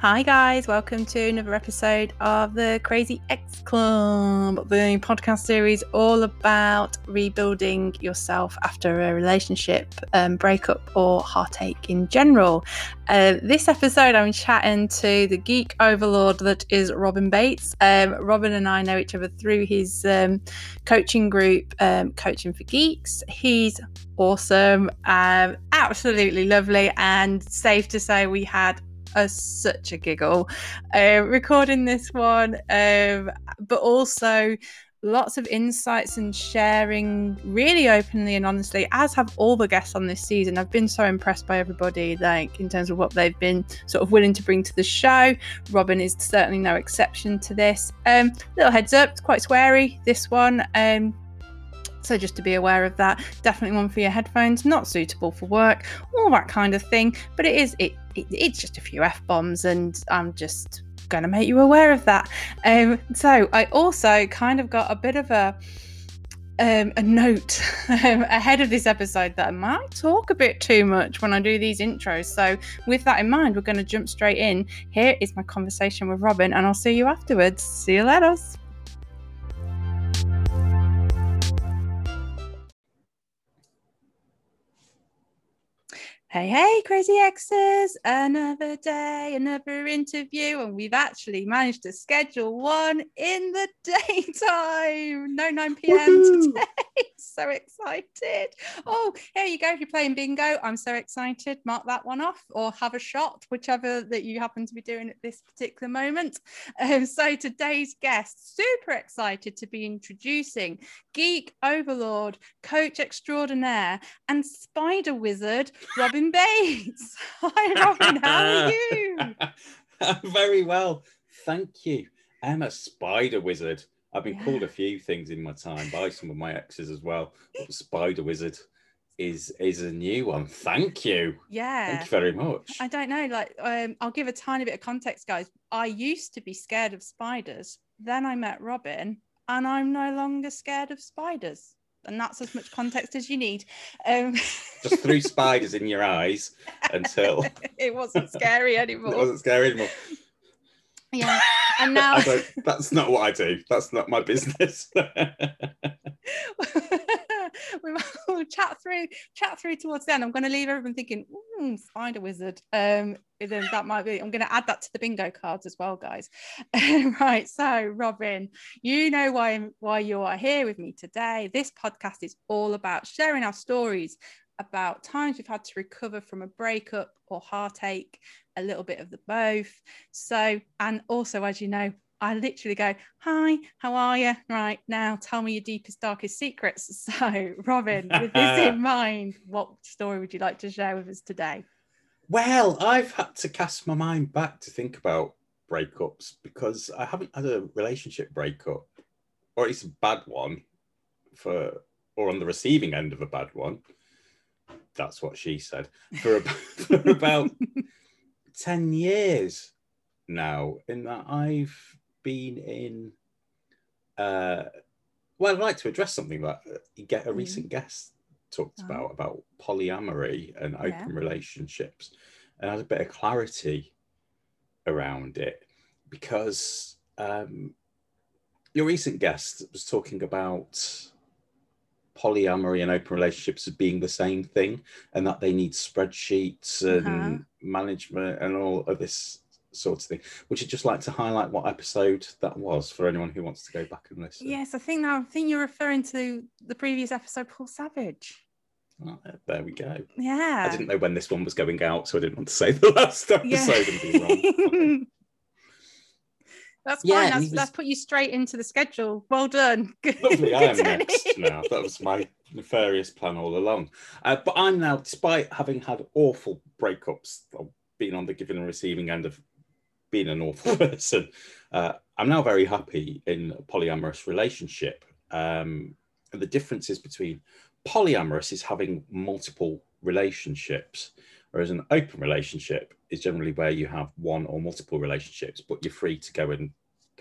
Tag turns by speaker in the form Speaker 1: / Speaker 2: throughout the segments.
Speaker 1: Hi, guys, welcome to another episode of the Crazy Ex Club, the podcast series all about rebuilding yourself after a relationship um, breakup or heartache in general. Uh, this episode, I'm chatting to the geek overlord that is Robin Bates. Um, Robin and I know each other through his um, coaching group, um, Coaching for Geeks. He's awesome, um, absolutely lovely, and safe to say we had a, such a giggle. Uh, recording this one, um, but also lots of insights and sharing really openly and honestly as have all the guests on this season. I've been so impressed by everybody like in terms of what they've been sort of willing to bring to the show. Robin is certainly no exception to this. Um little heads up it's quite sweary this one. Um so just to be aware of that definitely one for your headphones not suitable for work all that kind of thing but it is it, it it's just a few f-bombs and i'm just going to make you aware of that um so i also kind of got a bit of a um, a note um, ahead of this episode that I might talk a bit too much when I do these intros. So, with that in mind, we're going to jump straight in. Here is my conversation with Robin, and I'll see you afterwards. See you later. Hey, hey, crazy exes! Another day, another interview, and we've actually managed to schedule one in the daytime. No 9 p.m. today. So excited. Oh, here you go. If you're playing bingo, I'm so excited. Mark that one off or have a shot, whichever that you happen to be doing at this particular moment. Um, so, today's guest, super excited to be introducing geek overlord, coach extraordinaire, and spider wizard, Robin. Robin Bates. Hi, Robin. How are you?
Speaker 2: Very well. Thank you. I'm a spider wizard. I've been yeah. called a few things in my time by some of my exes as well. But spider wizard is is a new one. Thank you.
Speaker 1: Yeah.
Speaker 2: Thank you very much.
Speaker 1: I don't know. Like, um, I'll give a tiny bit of context, guys. I used to be scared of spiders. Then I met Robin, and I'm no longer scared of spiders and that's as much context as you need. Um,
Speaker 2: Just threw spiders in your eyes until
Speaker 1: it wasn't scary anymore.
Speaker 2: it wasn't scary anymore.
Speaker 1: Yeah, and now
Speaker 2: that's not what I do. That's not my business.
Speaker 1: we'll chat through chat through towards then. I'm going to leave everyone thinking, spider wizard. Um, then that might be. I'm going to add that to the bingo cards as well, guys. right. So, Robin, you know why why you are here with me today. This podcast is all about sharing our stories about times we've had to recover from a breakup or heartache, a little bit of the both. So, and also, as you know, I literally go, Hi, how are you? Right now, tell me your deepest, darkest secrets. So, Robin, with this in mind, what story would you like to share with us today?
Speaker 2: Well, I've had to cast my mind back to think about breakups because I haven't had a relationship breakup, or at least a bad one, for or on the receiving end of a bad one. That's what she said. For, about, for about 10 years now, in that I've been in. Uh, well, I'd like to address something that you get a recent guest talked oh. about about polyamory and open yeah. relationships, and has a bit of clarity around it because um, your recent guest was talking about polyamory and open relationships as being the same thing and that they need spreadsheets and uh-huh. management and all of this sort of thing. Would you just like to highlight what episode that was for anyone who wants to go back and listen?
Speaker 1: Yes, I think now I think you're referring to the previous episode, Paul Savage.
Speaker 2: Oh, there we go.
Speaker 1: Yeah.
Speaker 2: I didn't know when this one was going out, so I didn't want to say the last episode yeah. and be wrong.
Speaker 1: That's fine. Yeah, that's, was... that's put you straight into the schedule. Well done.
Speaker 2: Good. Lovely. I am next now. That was my nefarious plan all along. Uh, but I'm now, despite having had awful breakups, being on the giving and receiving end of being an awful person. Uh, I'm now very happy in a polyamorous relationship. Um, and the differences between polyamorous is having multiple relationships, whereas an open relationship is generally where you have one or multiple relationships, but you're free to go and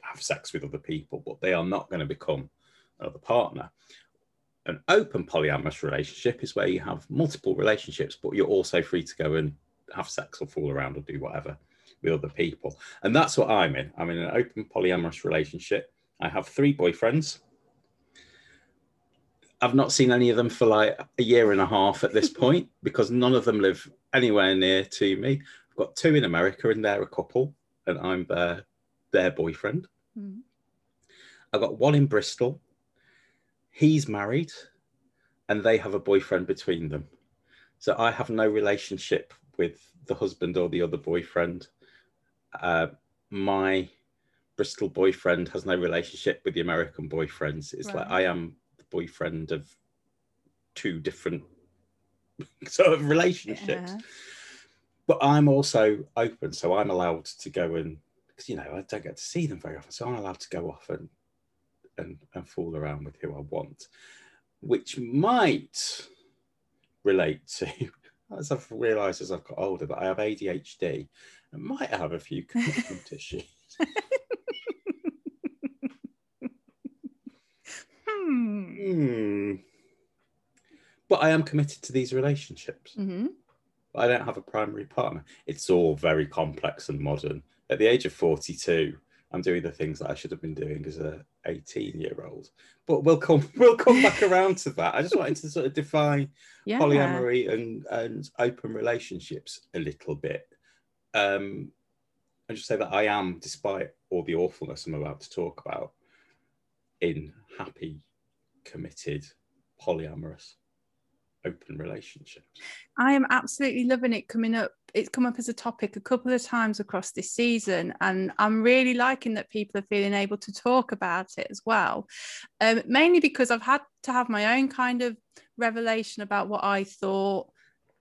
Speaker 2: have sex with other people, but they are not going to become another partner. An open polyamorous relationship is where you have multiple relationships, but you're also free to go and have sex or fool around or do whatever with other people. And that's what I'm in. I'm in an open polyamorous relationship. I have three boyfriends. I've not seen any of them for like a year and a half at this point because none of them live anywhere near to me. I've got two in America and they're a couple, and I'm their their boyfriend.
Speaker 1: Mm.
Speaker 2: I've got one in Bristol. He's married, and they have a boyfriend between them. So I have no relationship with the husband or the other boyfriend. Uh, my Bristol boyfriend has no relationship with the American boyfriends. It's like I am the boyfriend of two different sort of relationships.
Speaker 1: Yeah.
Speaker 2: But I'm also open, so I'm allowed to go and because you know I don't get to see them very often, so I'm allowed to go off and and, and fool around with who I want, which might relate to as I've realised as I've got older that I have ADHD and might have a few commitment issues.
Speaker 1: Hmm.
Speaker 2: Hmm. But I am committed to these relationships.
Speaker 1: hmm
Speaker 2: I don't have a primary partner. It's all very complex and modern. At the age of 42, I'm doing the things that I should have been doing as a 18 year old. But we'll come we'll come back around to that. I just wanted to sort of define
Speaker 1: Yeah.
Speaker 2: polyamory and, and open relationships a little bit. Um, and just say that I am, despite all the awfulness I'm about to talk about, in happy, committed, polyamorous, open relationships.
Speaker 1: I am absolutely loving it coming up. It's come up as a topic a couple of times across this season, and I'm really liking that people are feeling able to talk about it as well. Um, mainly because I've had to have my own kind of revelation about what I thought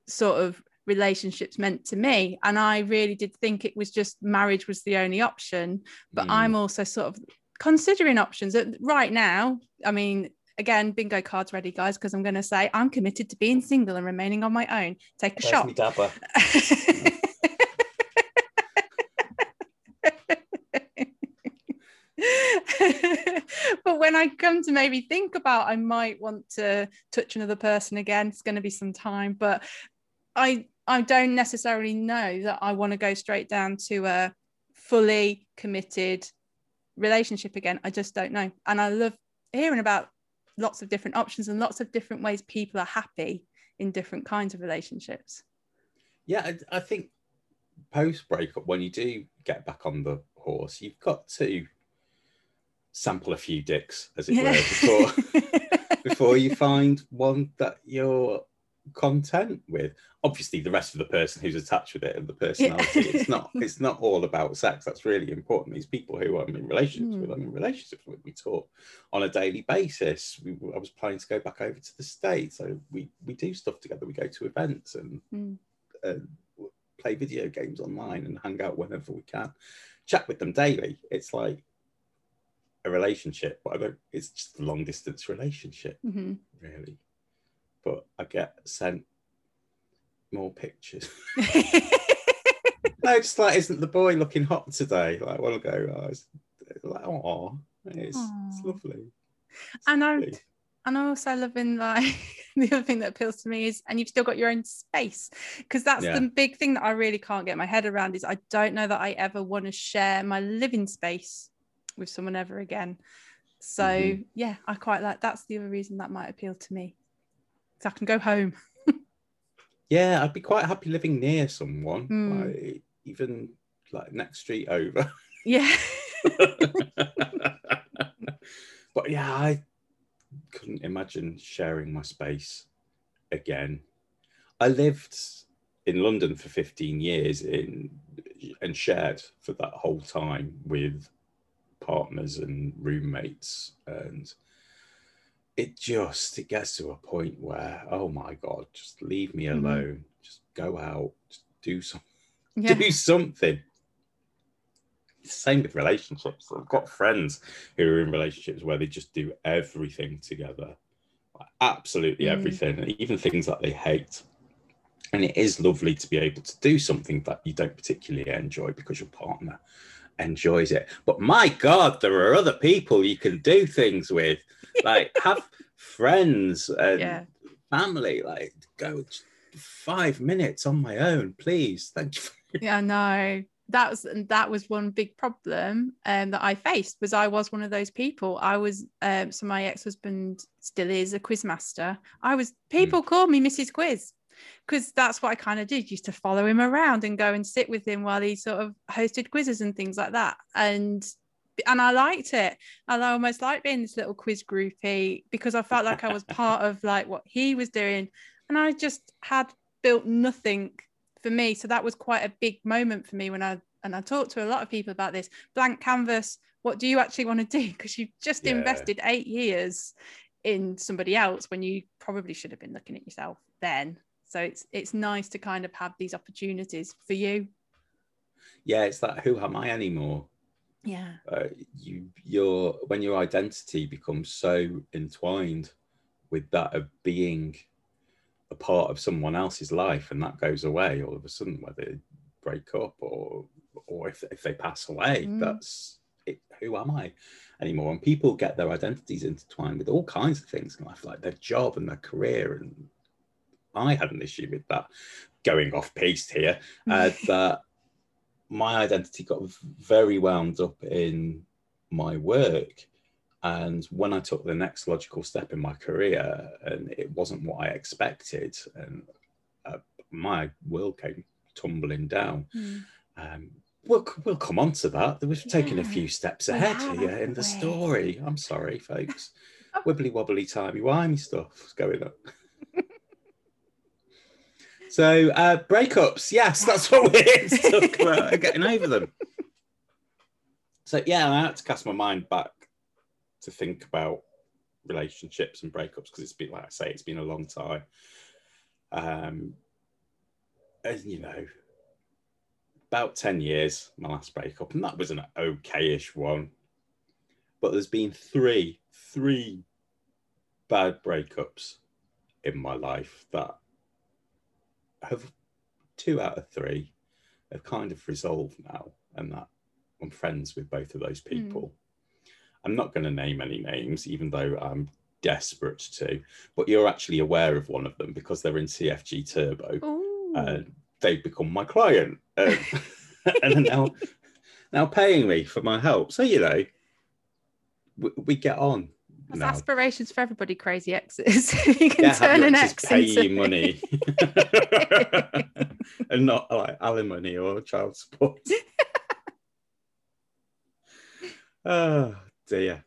Speaker 1: sort of relationships meant to me. And I really did think it was just marriage was the only option. But
Speaker 2: Mm.
Speaker 1: I'm also sort of considering options right now. I mean, again, bingo cards ready, guys, because I'm going to say I'm committed to being single and remaining on my own. Take a shot. but when I come to maybe think about I might want to touch another person again, it's going to be some time. But I I don't necessarily know that I want to go straight down to a fully committed relationship again. I just don't know. And I love hearing about lots of different options and lots of different ways people are happy in different kinds of relationships.
Speaker 2: Yeah, I, I think post breakup, when you do get back on the horse, you've got to sample a few dicks, as it were, before before you find one that you're content with. Obviously, the rest of the person who's attached with it and the personality. It's not. It's not all about sex. That's really important. These people who I'm in relationships with, I'm in relationships with. We talk on a daily basis. We, I was planning to go back over to the states, so we we do stuff together. We go to events and
Speaker 1: Mm.
Speaker 2: play video games online and hang out whenever we can. Chat with them daily. It's like a relationship, but I don't. It's just a long distance relationship,
Speaker 1: Mhm.
Speaker 2: really. But I get sent more pictures. no, just like, isn't the boy looking hot today? Like, I to go. Oh, it's like, oh, it's, it's lovely. It's
Speaker 1: And I'm and I'm also loving like the other thing that appeals to me is and you've still got your own space because that's
Speaker 2: Yeah.
Speaker 1: the big thing that I really can't get my head around is I don't know that I ever want to share my living space with someone ever again. So
Speaker 2: Mhm.
Speaker 1: yeah, I quite like that's the other reason that might appeal to me. So I can go home.
Speaker 2: Yeah, I'd be quite happy living near someone,
Speaker 1: Hmm.
Speaker 2: like even like next street over.
Speaker 1: Yeah.
Speaker 2: but yeah, I couldn't imagine sharing my space again. I lived in London for 15 years in and shared for that whole time with partners and roommates and it just it gets to a point where oh my god just leave me
Speaker 1: Mhm.
Speaker 2: alone just go out just do some
Speaker 1: yeah.
Speaker 2: do something. Same with relationships. I've got friends who are in relationships where they just do everything together, Like, absolutely
Speaker 1: Mm.
Speaker 2: everything, even things that they hate. And it is lovely to be able to do something that you don't particularly enjoy because your partner enjoys it. But my God, there are other people you can do things with, like have friends and
Speaker 1: Yeah.
Speaker 2: family. Like go five minutes on my own, please. Thank you.
Speaker 1: Yeah, no. that was that was one big problem um, that I faced was I was one of those people. I was um, so my ex husband still is a quiz master. I was people mm. call me Mrs. Quiz because that's what I kind of did. Used to follow him around and go and sit with him while he sort of hosted quizzes and things like that. And and I liked it. And I almost liked being this little quiz groupie because I felt like I was part of like what he was doing. And I just had built nothing for me. So that was quite a big moment for me when I and I talked to a lot of people about this blank canvas. What do you actually want to do? Because you've just yeah. invested eight years in somebody else when you probably should have been looking at yourself then. So it's it's nice to kind of have these opportunities for you.
Speaker 2: Yeah, it's that who am I anymore?
Speaker 1: Yeah.
Speaker 2: Uh, you your when your identity becomes so entwined with that of being a part of someone else's life and that goes away all of a sudden whether they break up or or if, if they pass away mm. that's it, who am i anymore and people get their identities intertwined with all kinds of things in life like their job and their career and i had an issue with that going off piste here uh, that my identity got very wound up in my work and when I took the next logical step in my career, and it wasn't what I expected, and uh, my world came tumbling down. Mm. Um, we'll, we'll come on to that. We've yeah. taken a few steps ahead here in the story. I'm sorry, folks. Wibbly wobbly, timey wimey stuff going on. So, uh, breakups. Yes, that's what we're here to talk about, getting over them. So, yeah, I had to cast my mind back to think about relationships and breakups because it's been like I say, it's been a long time. Um, and you know, about 10 years, my last breakup, and that was an okay-ish one. But there's been three, three bad breakups in my life that have two out of three have kind of resolved now, and that I'm friends with both of those hmm. people. Mm. I'm not going to name any names, even though I'm desperate to, but you're actually aware of one of them because they're in CFG Turbo. and they've become my client uh, and are now, now paying me for my help. So, you know, we, we get on.
Speaker 1: That's now. aspirations for everybody, crazy exes. you can yeah, turn an ex
Speaker 2: pay into... you money and not like alimony or child support. oh, dear.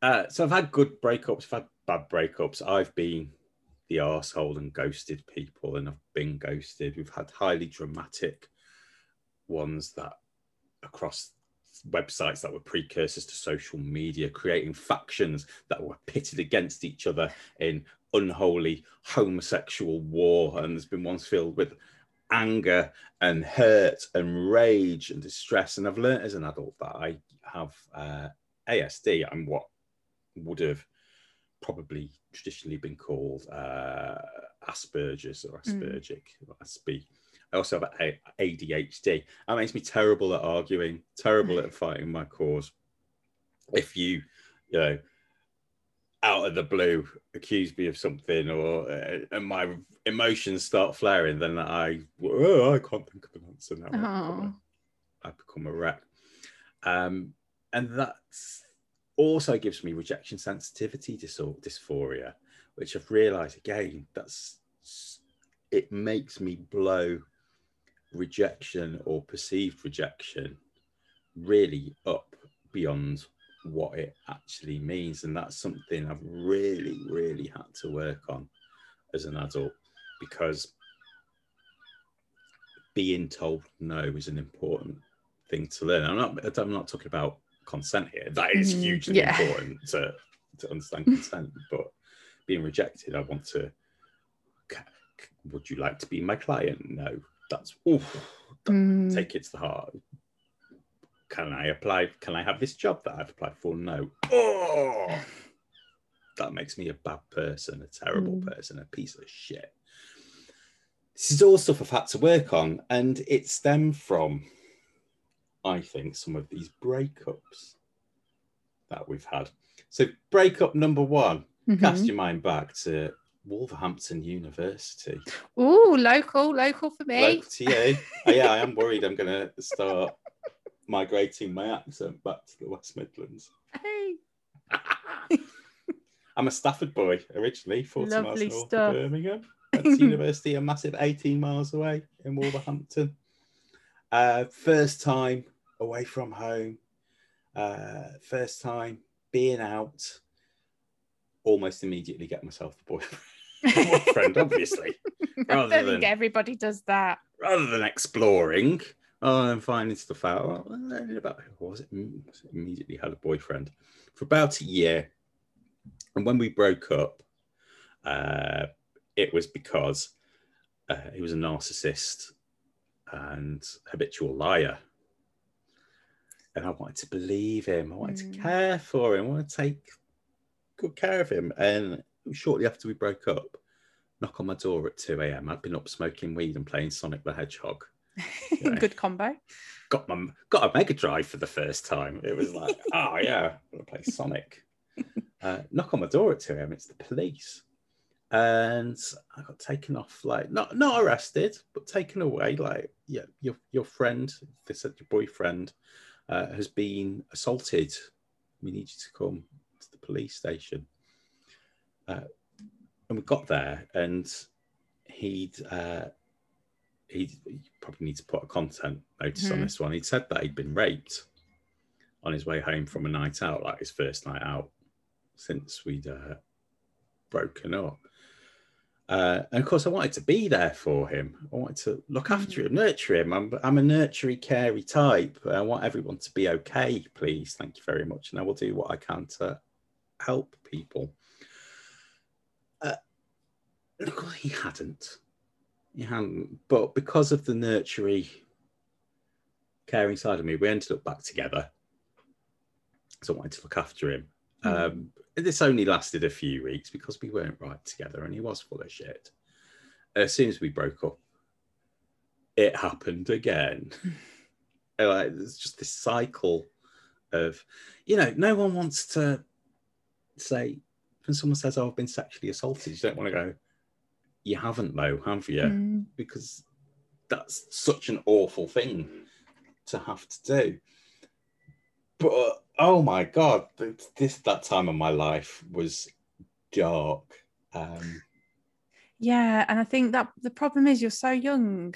Speaker 2: Uh, so I've had good breakups, I've had bad breakups. I've been the arsehole and ghosted people, and I've been ghosted. We've had highly dramatic ones that across websites that were precursors to social media, creating factions that were pitted against each other in unholy homosexual war. And there's been ones filled with anger and hurt and rage and distress. And I've learned as an adult that I have uh, ASD, I'm what would have probably traditionally been called uh, Asperger's or hmm. Aspergic mm. or Aspie. I also have ADHD. That makes me terrible at arguing, terrible at fighting my cause. If you, you know, out of the blue accuse me of something or uh, and my emotions start flaring, then I, oh, I can't think of an answer now. Oh. I become a wreck. Um, and that also gives me rejection sensitivity dysphoria, which I've realised again. That's it makes me blow rejection or perceived rejection really up beyond what it actually means, and that's something I've really, really had to work on as an adult because being told no is an important thing to learn. I'm not. I'm not talking about consent here. That is mm-hmm. hugely yeah. important to, to understand consent. but being rejected, I want to. Would you like to be my client? No. That's oof, mm. take it to the heart. Can I apply? Can I have this job that I've applied for? No. Oh, that makes me a bad person, a terrible mm. person, a piece of shit. This is all stuff I've had to work on, and it stemmed from I think, some of these breakups that we've had. So, breakup number one, mm-hmm. cast your mind back to Wolverhampton University.
Speaker 1: Ooh, local, local for me.
Speaker 2: Local to you. oh, yeah, I am worried I'm going to start migrating my accent back to the West Midlands.
Speaker 1: Hey.
Speaker 2: I'm a Stafford boy originally, 40
Speaker 1: Lovely
Speaker 2: miles north
Speaker 1: stuff.
Speaker 2: of Birmingham. Went to university a massive 18 miles away in Wolverhampton. Uh, first time away from home. Uh, first time being out. Almost immediately get myself a boyfriend, boyfriend obviously.
Speaker 1: I
Speaker 2: Rather
Speaker 1: don't think
Speaker 2: than-
Speaker 1: everybody does that.
Speaker 2: rather than exploring oh, and finding stuff out. About who was it? Mm, Immediately had a boyfriend for about a year, and when we broke up, uh, it was because uh, he was a narcissist and habitual liar. And I wanted to believe him. I wanted
Speaker 1: Mm.
Speaker 2: to care for him. I wanted to take good care of him. And shortly after we broke up, knock on my door at 2 a.m. I'd been up smoking weed and playing Sonic the Hedgehog. Yeah.
Speaker 1: Good combo.
Speaker 2: Got my got a Mega Drive for the first time. It was like, oh yeah, I'm gonna play Sonic. Uh, knock on my door at 2 a.m. It's the police. And I got taken off, like not not arrested, but taken away. Like, yeah, your your friend, they said your boyfriend, uh, has been assaulted. We need you to come to the police station. Uh, and we got there, and he'd uh, he'd he probably need to put a content notice on
Speaker 1: Mhm.
Speaker 2: this one. He'd said that he'd been raped on his way home from a night out, like his first night out since we'd uh, broken up. Uh, and of course, I wanted to be there for him. I wanted to look after him, nurture him. I'm, I'm a nurturing, carey type. I want everyone to be okay, please. Thank you very much. And I will do what I can to help people. He hadn't. He hadn't. But because of the nurturing, caring side of me, we ended up back together. So I wanted to look after him.
Speaker 1: Mm.
Speaker 2: Um, this only lasted a few weeks because we weren't right together and he was full of shit. As soon as we broke up, it happened again. Like, there's just this cycle of, you know, no one wants to say, when someone says, Oh, I've been sexually assaulted, you don't want to go, You haven't, though, have you?
Speaker 1: Mm.
Speaker 2: because that's such an awful thing to have to do. But oh my god, this that time of my life was dark. Um,
Speaker 1: Yeah, and I think that the problem is you're so young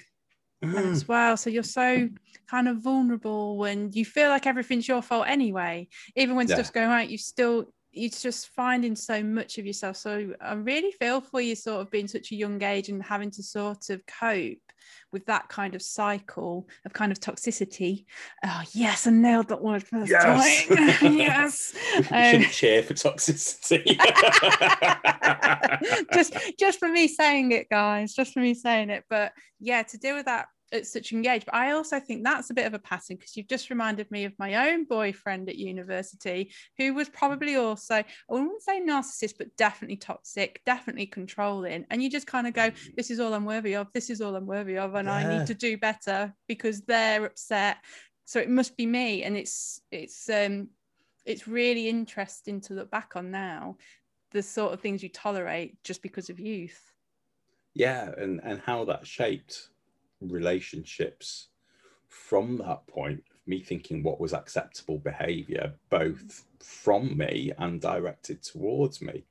Speaker 1: as well, so you're so kind of vulnerable when you feel like everything's your fault anyway. Even when
Speaker 2: Yeah.
Speaker 1: stuff's going right, you still you're just finding so much of yourself. So I really feel for you, sort of being such a young age and having to sort of cope with that kind of cycle of kind of toxicity. Oh yes, I nailed that word first
Speaker 2: Yes.
Speaker 1: time. yes. Um,
Speaker 2: shouldn't cheer for toxicity.
Speaker 1: just just for me saying it guys just for me saying it but yeah to deal with that at such an age but i also think that's a bit of a pattern because you've just reminded me of my own boyfriend at university who was probably also i wouldn't say narcissist but definitely toxic definitely controlling. And you just kind of go this is all i'm worthy of this is all i'm worthy of and i need to do better because they're upset. So it must be me and it's it's um it's really interesting to look back on now the sort of things you tolerate just because of youth.
Speaker 2: yeah, and and how that shaped relationships from that point. of Me thinking what was acceptable behavior, both from me and directed towards me,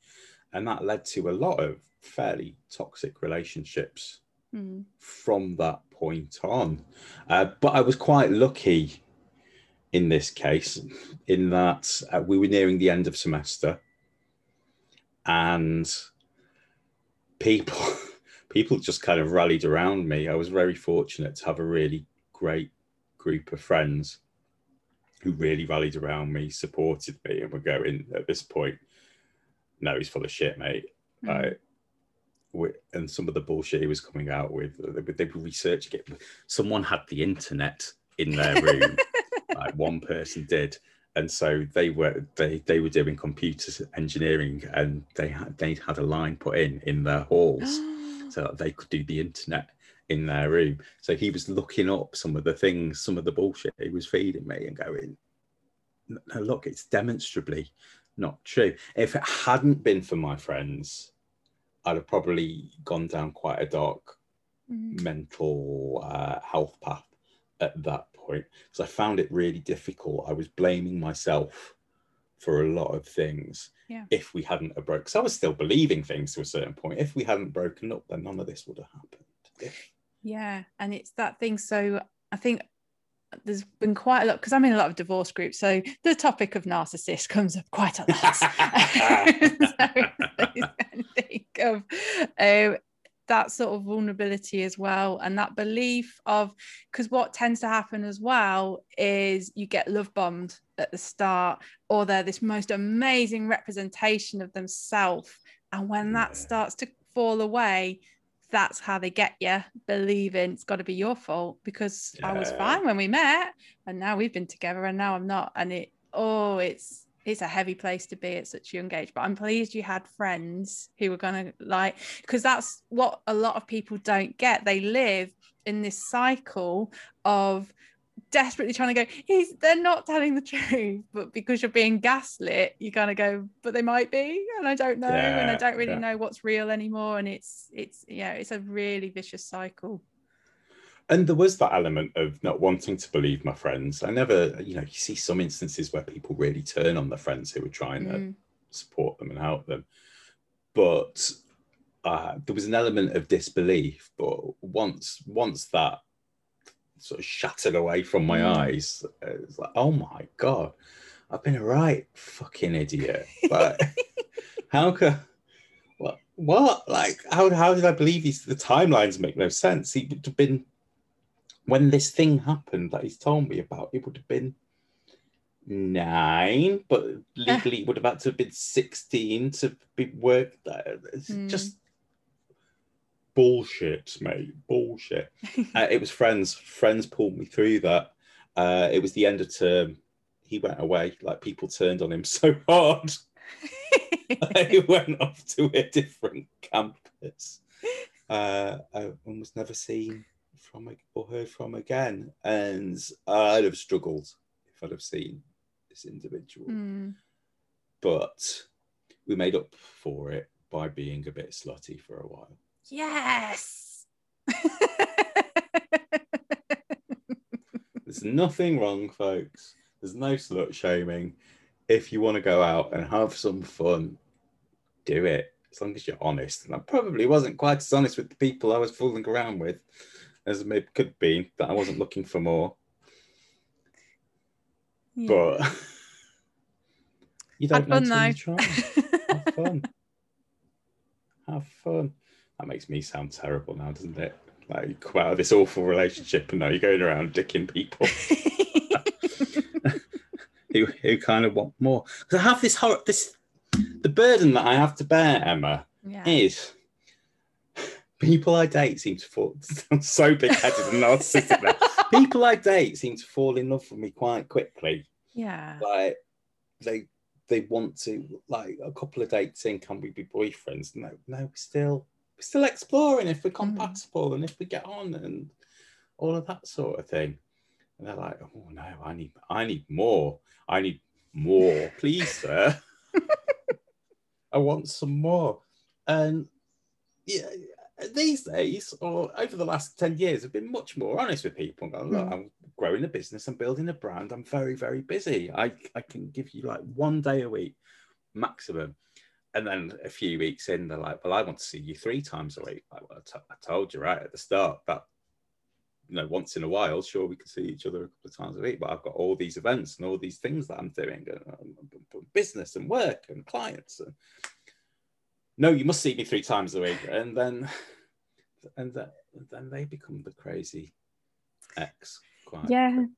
Speaker 2: and that led to a lot of fairly toxic relationships
Speaker 1: Hmm.
Speaker 2: from that point on. Uh, but I was quite lucky in this case, in that uh, we were nearing the end of semester, and people people just kind of rallied around me. I was very fortunate to have a really great group of friends who really rallied around me, supported me, and were going at this point. No, he's full of shit, mate.
Speaker 1: Hmm.
Speaker 2: Right. Wi- and some of the bullshit he was coming out with, they were, they were researching it. Someone had the internet in their room, like one person did, and so they were they they were doing computer engineering, and they had they had a line put in in their halls so that they could do the internet in their room. So he was looking up some of the things, some of the bullshit he was feeding me, and going, "No, look, it's demonstrably not true." If it hadn't been for my friends, I'd have probably gone down quite a dark
Speaker 1: Mm.
Speaker 2: mental uh, health path at that point. So I found it really difficult. I was blaming myself for a lot of things.
Speaker 1: Yeah.
Speaker 2: If we hadn't have broke, so I was still believing things to a certain point. If we hadn't broken up, then none of this would have happened. If-
Speaker 1: Yeah, and it's that thing. So I think there's been quite a lot because I'm in a lot of divorce groups. So the topic of narcissist comes up quite a lot. so think of um, that sort of vulnerability as well, and that belief of because what tends to happen as well is you get love bombed at the start, or they're this most amazing representation of themselves, and when that
Speaker 2: Yeah.
Speaker 1: starts to fall away, that's how they get you believing it's got to be your fault because I was fine when we met and now we've been together and now I'm not and it oh it's it's a heavy place to be at such a young age but I'm pleased you had friends who were going to like because that's what a lot of people don't get they live in this cycle of desperately trying to go he's they're not telling the truth but because you're being gaslit you kind of go but they might be and i don't know and i don't really
Speaker 2: yeah.
Speaker 1: know what's real anymore and it's it's yeah it's a really vicious cycle
Speaker 2: and there was that element of not wanting to believe my friends. I never, you know, you see some instances where people really turn on their friends who were trying to
Speaker 1: Mm,
Speaker 2: support them and help them. But uh, there was an element of disbelief. But once once that sort of shattered away from my
Speaker 1: Mm.
Speaker 2: eyes, it's like, oh my god, I've been a right fucking idiot. But how could what what like how how did I believe these the timelines make no sense? He would have been when this thing happened that he's told me about, it would have been nine, but legally it would have had to have been 16 to be worked there. It's
Speaker 1: Mm.
Speaker 2: just bullshit, mate. Bullshit. uh, it was friends. Friends pulled me through that. Uh, it was the end of term. He went away. Like people turned on him so hard. he went off to a different campus uh, and was never seen from or heard from again. And I'd have struggled if I'd have seen this individual.
Speaker 1: Mm,
Speaker 2: But we made up for it by being a bit slutty for a while.
Speaker 1: yes
Speaker 2: There's nothing wrong, folks. There's no slut shaming. If you want to go out and have some fun, do it. As long as you're honest. And I probably wasn't quite as honest with the people I was fooling around with as it maybe could be, that I wasn't looking for more.
Speaker 1: Yeah.
Speaker 2: But you don't
Speaker 1: Had
Speaker 2: know
Speaker 1: fun
Speaker 2: until
Speaker 1: though.
Speaker 2: Have fun. Have fun. That makes me sound terrible now, doesn't it? Like you come out of this awful relationship and now you're going around dicking people. who who kind of want more. Because I have this horror, this the burden that I have to bear, Emma,
Speaker 1: yeah.
Speaker 2: is people I date seem to fall. Sounds so big headed and narcissistic. there. People I date seem to fall in love with me quite quickly.
Speaker 1: yeah.
Speaker 2: Like they they want to like a couple of dates in, can we be boyfriends? No, no, we're still we're still exploring if we're mm-hmm. compatible and if we get on and all of that sort of thing. And they're like, oh no, I need I need more. I need more, please, sir. I want some more. And yeah, these days, or over the last 10 years, I've been much more honest with people. and going, Look,
Speaker 1: Mm.
Speaker 2: I'm growing a business, I'm building a brand, I'm very, very busy. I, I can give you like one day a week maximum. And then a few weeks in, they're like, Well, I want to see you three times a week. Like, well, I, t- I told you right at the start that, you know, once in a while, sure, we can see each other a couple of times a week, but I've got all these events and all these things that I'm doing, and um, business and work and clients. And no, you must see me three times a week. And then, and then, then they become the crazy ex. Quite
Speaker 1: Yeah.
Speaker 2: quickly.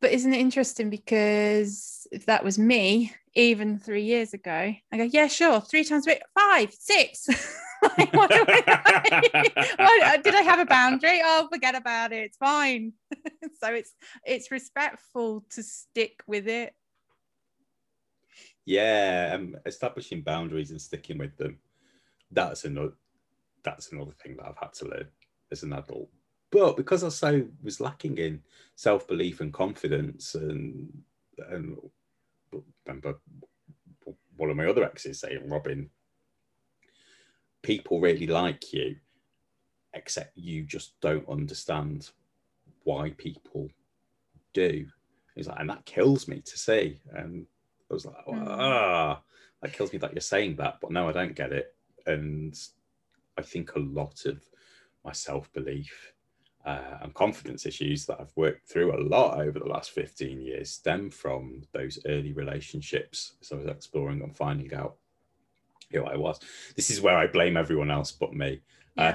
Speaker 1: But isn't it interesting because if that was me, even three years ago, I go, yeah, sure, three times a week, five, six. Like, what what- did I have a boundary? Oh, forget about it. It's fine. so it's it's respectful to stick with it.
Speaker 2: Yeah, um, establishing boundaries and sticking with them. That's another. That's another thing that I've had to learn as an adult. But because I so was lacking in self belief and confidence, and and remember one of my other exes saying, Robin, people really like you, except you just don't understand why people do. He's like, and that kills me to see. And I was like,
Speaker 1: Mm.
Speaker 2: ah, that kills me that you're saying that, but no, I don't get it. And I think a lot of my self belief uh, and confidence issues that I've worked through a lot over the last 15 years stem from those early relationships. So I was exploring and finding out who I was. This is where I blame everyone else but me. Uh,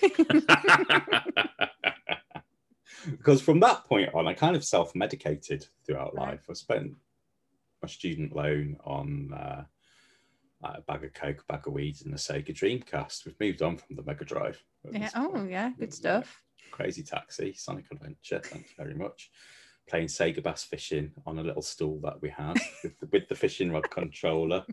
Speaker 2: because from that point on, I kind of self medicated throughout life. I spent my student loan on uh, a bag of Coke, a bag of weed, and a Sega Dreamcast. We've moved on from the Mega Drive.
Speaker 1: yeah. Oh,
Speaker 2: point.
Speaker 1: yeah. Good stuff.
Speaker 2: Crazy Taxi, Sonic Adventure. Thank you very much. Playing Sega Bass Fishing on a little stool that we had with the, with the fishing rod controller,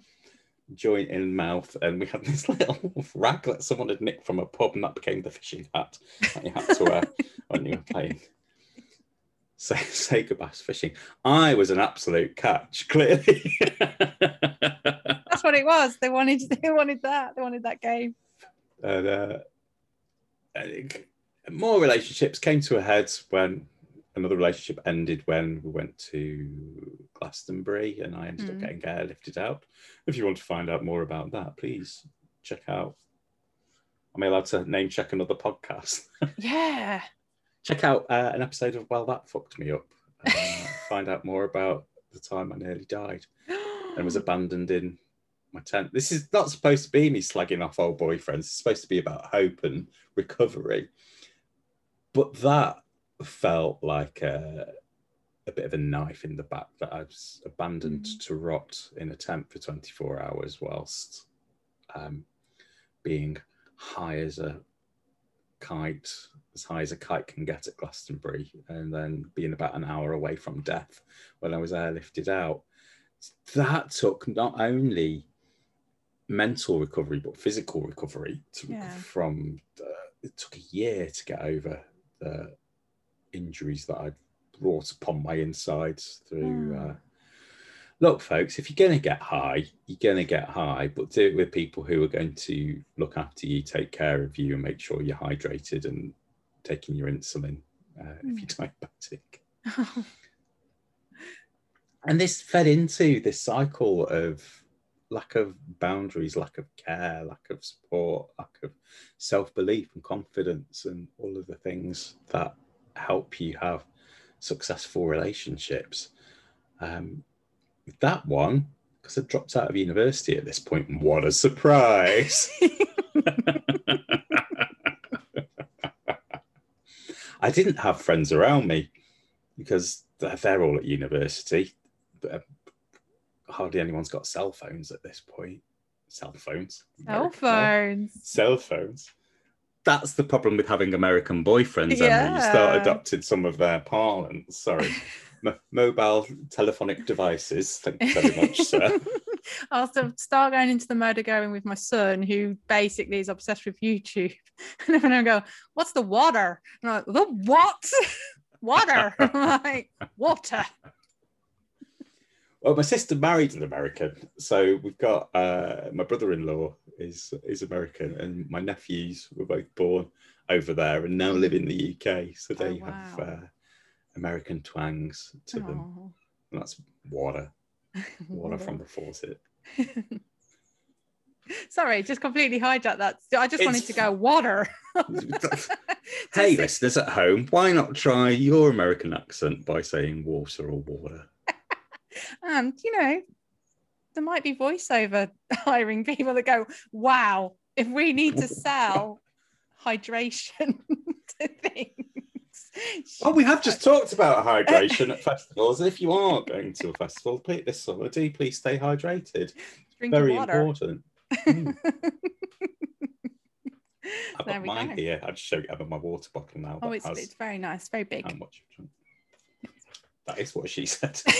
Speaker 2: joint in mouth, and we had this little rag that someone had nicked from a pub, and that became the fishing hat that you had to wear when you were playing. Say, Sega Bass Fishing. I was an absolute catch, clearly.
Speaker 1: What it was. They wanted. They wanted that. They wanted that game.
Speaker 2: and uh, more relationships came to a head when another relationship ended when we went to Glastonbury and I ended up
Speaker 1: Mm.
Speaker 2: getting airlifted out. If you want to find out more about that, please check out. Am I allowed to name check another podcast?
Speaker 1: Yeah.
Speaker 2: check out uh, an episode of Well That Fucked Me Up. Uh, find out more about the time I nearly died and was abandoned in my tent. This is not supposed to be me slagging off old boyfriends. It's supposed to be about hope and recovery. But that felt like a, a bit of a knife in the back that I was abandoned
Speaker 1: Mhm.
Speaker 2: to rot in a tent for 24 hours whilst um, being high as a kite, as high as a kite can get at Glastonbury, and then being about an hour away from death when I was airlifted out that took not only mental recovery but physical recovery to,
Speaker 1: Yeah.
Speaker 2: from uh, it took a year to get over the injuries that I'd brought upon my insides through
Speaker 1: Mm.
Speaker 2: uh, look folks if you're going to get high you're going to get high but do it with people who are going to look after you take care of you and make sure you're hydrated and taking your insulin uh, if you're diabetic and this fed into this cycle of lack of boundaries, lack of care, lack of support, lack of self belief and confidence, and all of the things that help you have successful relationships. Um, with that one, because I dropped out of university at this point, what a surprise! I didn't have friends around me because they're all at university. Hardly anyone's got cell phones at this point. Cell phones.
Speaker 1: Cell phones.
Speaker 2: Cell phones. That's the problem with having American boyfriends, Emma. You start
Speaker 1: Yeah.
Speaker 2: adopting some of their parlance. Sorry. M- mobile telephonic devices. Thank you very much, sir.
Speaker 1: I'll st- start going into the mode of going with my son, who basically is obsessed with YouTube. And then I go, "What's the water?" And I'm like, "The what? water?" I'm like, "Water."
Speaker 2: Well, my sister married an American, so we've got uh, my brother-in-law is is American, and my nephews were both born over there and now live in the UK, so they
Speaker 1: Oh,
Speaker 2: have uh, American twangs to them. And that's water, water from the faucet.
Speaker 1: Sorry, just completely hijacked that. I just wanted
Speaker 2: It's
Speaker 1: to go water.
Speaker 2: hey, listeners at home, why not try your American accent by saying water or water?
Speaker 1: And you know, there might be voiceover hiring people that go, "Wow, if we need to sell hydration to things."
Speaker 2: Oh, we have just talked about hydration at festivals. If you are going to a festival, please, this summer, do please stay hydrated.
Speaker 1: drink
Speaker 2: Very
Speaker 1: water.
Speaker 2: important. Mm. I've
Speaker 1: There
Speaker 2: got mine
Speaker 1: go.
Speaker 2: here. I'll just show you Emma my water bottle now.
Speaker 1: Oh, it's, it's very nice, very big.
Speaker 2: how much. I've drunk. That is what she said.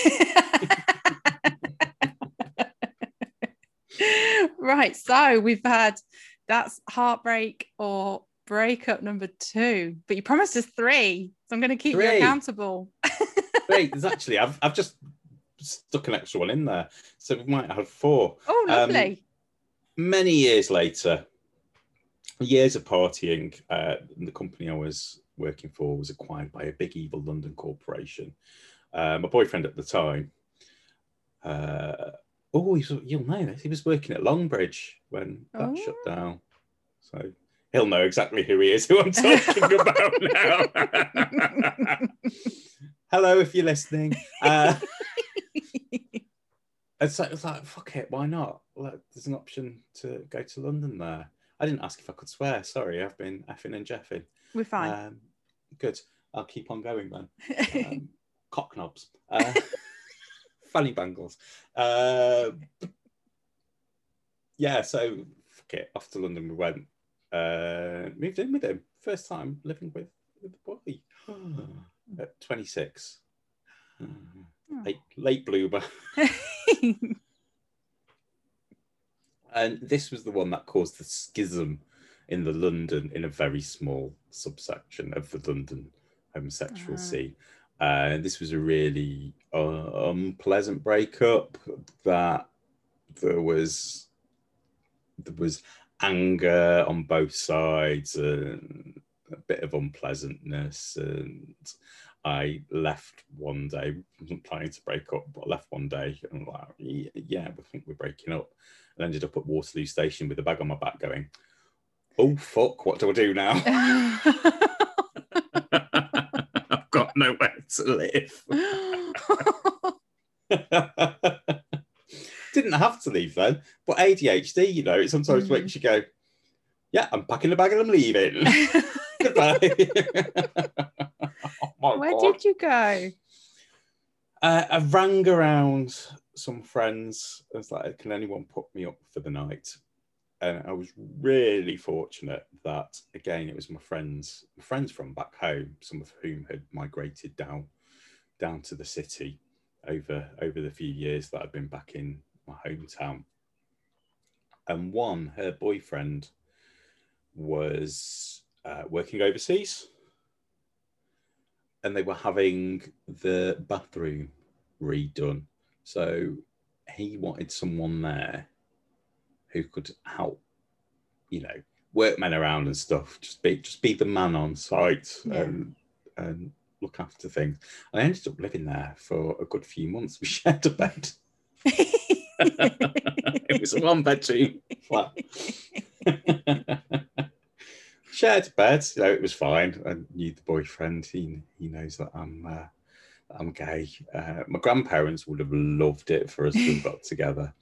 Speaker 1: right, so we've had that's heartbreak or breakup number two, but you promised us three, so I'm going to keep you accountable.
Speaker 2: Wait, there's actually I've I've just stuck an extra one in there, so we might have four.
Speaker 1: Oh,
Speaker 2: Um,
Speaker 1: lovely.
Speaker 2: Many years later, years of partying, uh, the company I was working for was acquired by a big evil London corporation. Uh, my boyfriend at the time, uh, oh, he's, you'll know this. He was working at Longbridge when that
Speaker 1: Oh.
Speaker 2: shut down. So he'll know exactly who he is, who I'm talking about now. Hello, if you're listening. Uh, it's like, it's like, fuck it, why not? Like, there's an option to go to London there. I didn't ask if I could swear. Sorry, I've been effing and jeffing.
Speaker 1: We're fine.
Speaker 2: Um, good. I'll keep on going then. Um, cock knobs. Uh, fanny bangles. Uh, yeah, so fuck it. Off to London we went. Uh, moved in with him. First time living with, with the boy. At 26. Late, late bloomer. And this was the one that caused the schism in the London, in a very small subsection of the London homosexual
Speaker 1: Ah.
Speaker 2: scene. Uh, this was a really uh, unpleasant breakup that there was there was anger on both sides and a bit of unpleasantness and I left one day, wasn't planning to break up, but I left one day and I'm like, "Yeah, we think we're breaking up and ended up at Waterloo Station with a bag on my back going, oh fuck, what do I do now? Nowhere to live. Didn't have to leave then, but ADHD, you know, it sometimes
Speaker 1: Mhm.
Speaker 2: makes you go, yeah, I'm packing the bag and I'm leaving. Goodbye. oh
Speaker 1: Where
Speaker 2: God.
Speaker 1: did you go?
Speaker 2: Uh, I rang around some friends. I was like, can anyone put me up for the night? And I was really fortunate that again it was my friends, my friends from back home, some of whom had migrated down down to the city over over the few years that I've been back in my hometown. And one, her boyfriend was uh, working overseas and they were having the bathroom redone. So he wanted someone there who could help, you know, workmen around and stuff. Just be just be the man on site
Speaker 1: Yeah.
Speaker 2: and and look after things. And I ended up living there for a good few months. We shared a bed. it was a one bedroom flat. Shared bed, you know, it was fine. I knew the boyfriend. He he knows that I'm uh, I'm gay. Uh, my grandparents would have loved it for us to have got together,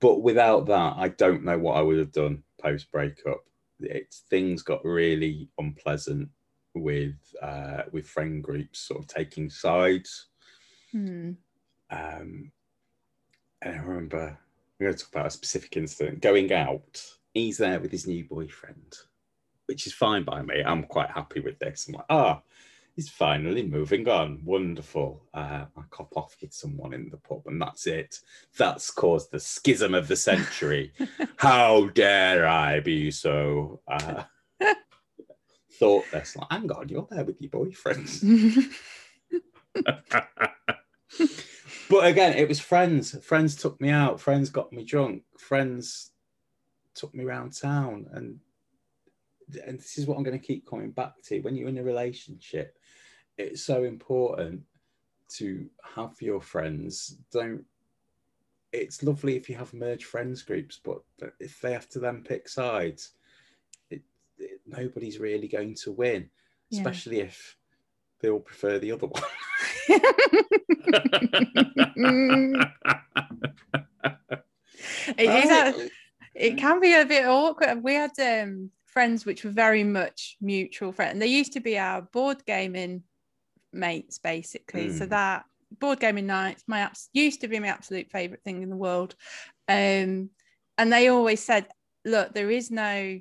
Speaker 2: but without that, I don't know what I would have done post breakup. It's things got really unpleasant with uh, with friend groups sort of taking sides.
Speaker 1: Hmm.
Speaker 2: Um, and I remember we're going to talk about a specific incident. Going out, he's there with his new boyfriend, which is fine by me. I'm quite happy with this. I'm like, ah, he's finally moving on. Wonderful. Uh, I cop off with someone in the pub, and that's it. That's caused the schism of the century. How dare I be so uh, thoughtless? Like, hang on, you're there with your boyfriend. but again, it was friends. Friends took me out. Friends got me drunk. Friends took me around town, and and this is what I'm going to keep coming back to. When you're in a relationship, it's so important to have your friends. Don't. It's lovely if you have merged friends groups, but if they have to then pick sides, it, it, nobody's really going to win,
Speaker 1: Yeah.
Speaker 2: especially if they all prefer the other one.
Speaker 1: It is. A- it can be a bit awkward. We had um, friends which were very much mutual friends. And they used to be our board gaming mates, basically. So
Speaker 2: Mm.
Speaker 1: that board gaming nights, my abs- used to be my absolute favorite thing in the world. Um, and they always said, "Look, there is no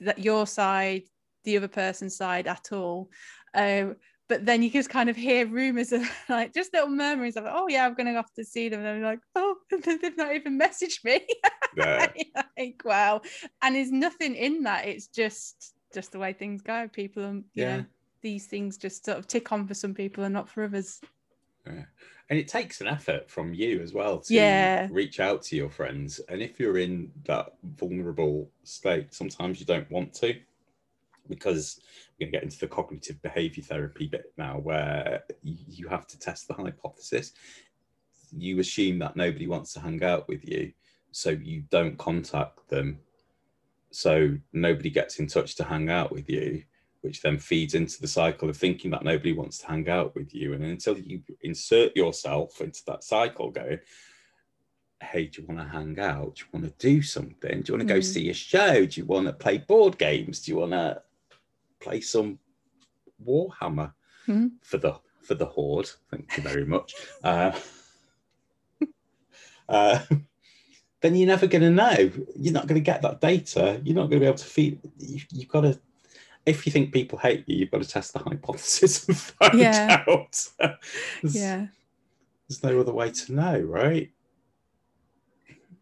Speaker 1: that your side, the other person's side at all." Um, but then you just kind of hear rumors of like just little murmurings of, "Oh yeah, I'm going to have to see them." And I'm like, "Oh, they've not even messaged me."
Speaker 2: Yeah.
Speaker 1: like wow and there's nothing in that it's just just the way things go people are you
Speaker 2: Yeah.
Speaker 1: know these things just sort of tick on for some people and not for others
Speaker 2: Yeah. And it takes an effort from you as well to
Speaker 1: Yeah.
Speaker 2: reach out to your friends. And if you're in that vulnerable state, sometimes you don't want to, because we're going to get into the cognitive behavior therapy bit now, where you have to test the hypothesis. You assume that nobody wants to hang out with you, so you don't contact them. So nobody gets in touch to hang out with you which then feeds into the cycle of thinking that nobody wants to hang out with you. And until you insert yourself into that cycle, going, hey, do you want to hang out? Do you want to do something? Do you want to go
Speaker 1: Mm.
Speaker 2: see a show? Do you want to play board games? Do you want to play some Warhammer
Speaker 1: Mhm.
Speaker 2: for the for the horde? Thank you very much. uh, uh, then you're never going to know. You're not going to get that data. You're not going to be able to feed. You, you've got to if you think people hate you, you've got to test the hypothesis and find
Speaker 1: Yeah.
Speaker 2: out. there's,
Speaker 1: Yeah.
Speaker 2: there's no other way to know, right?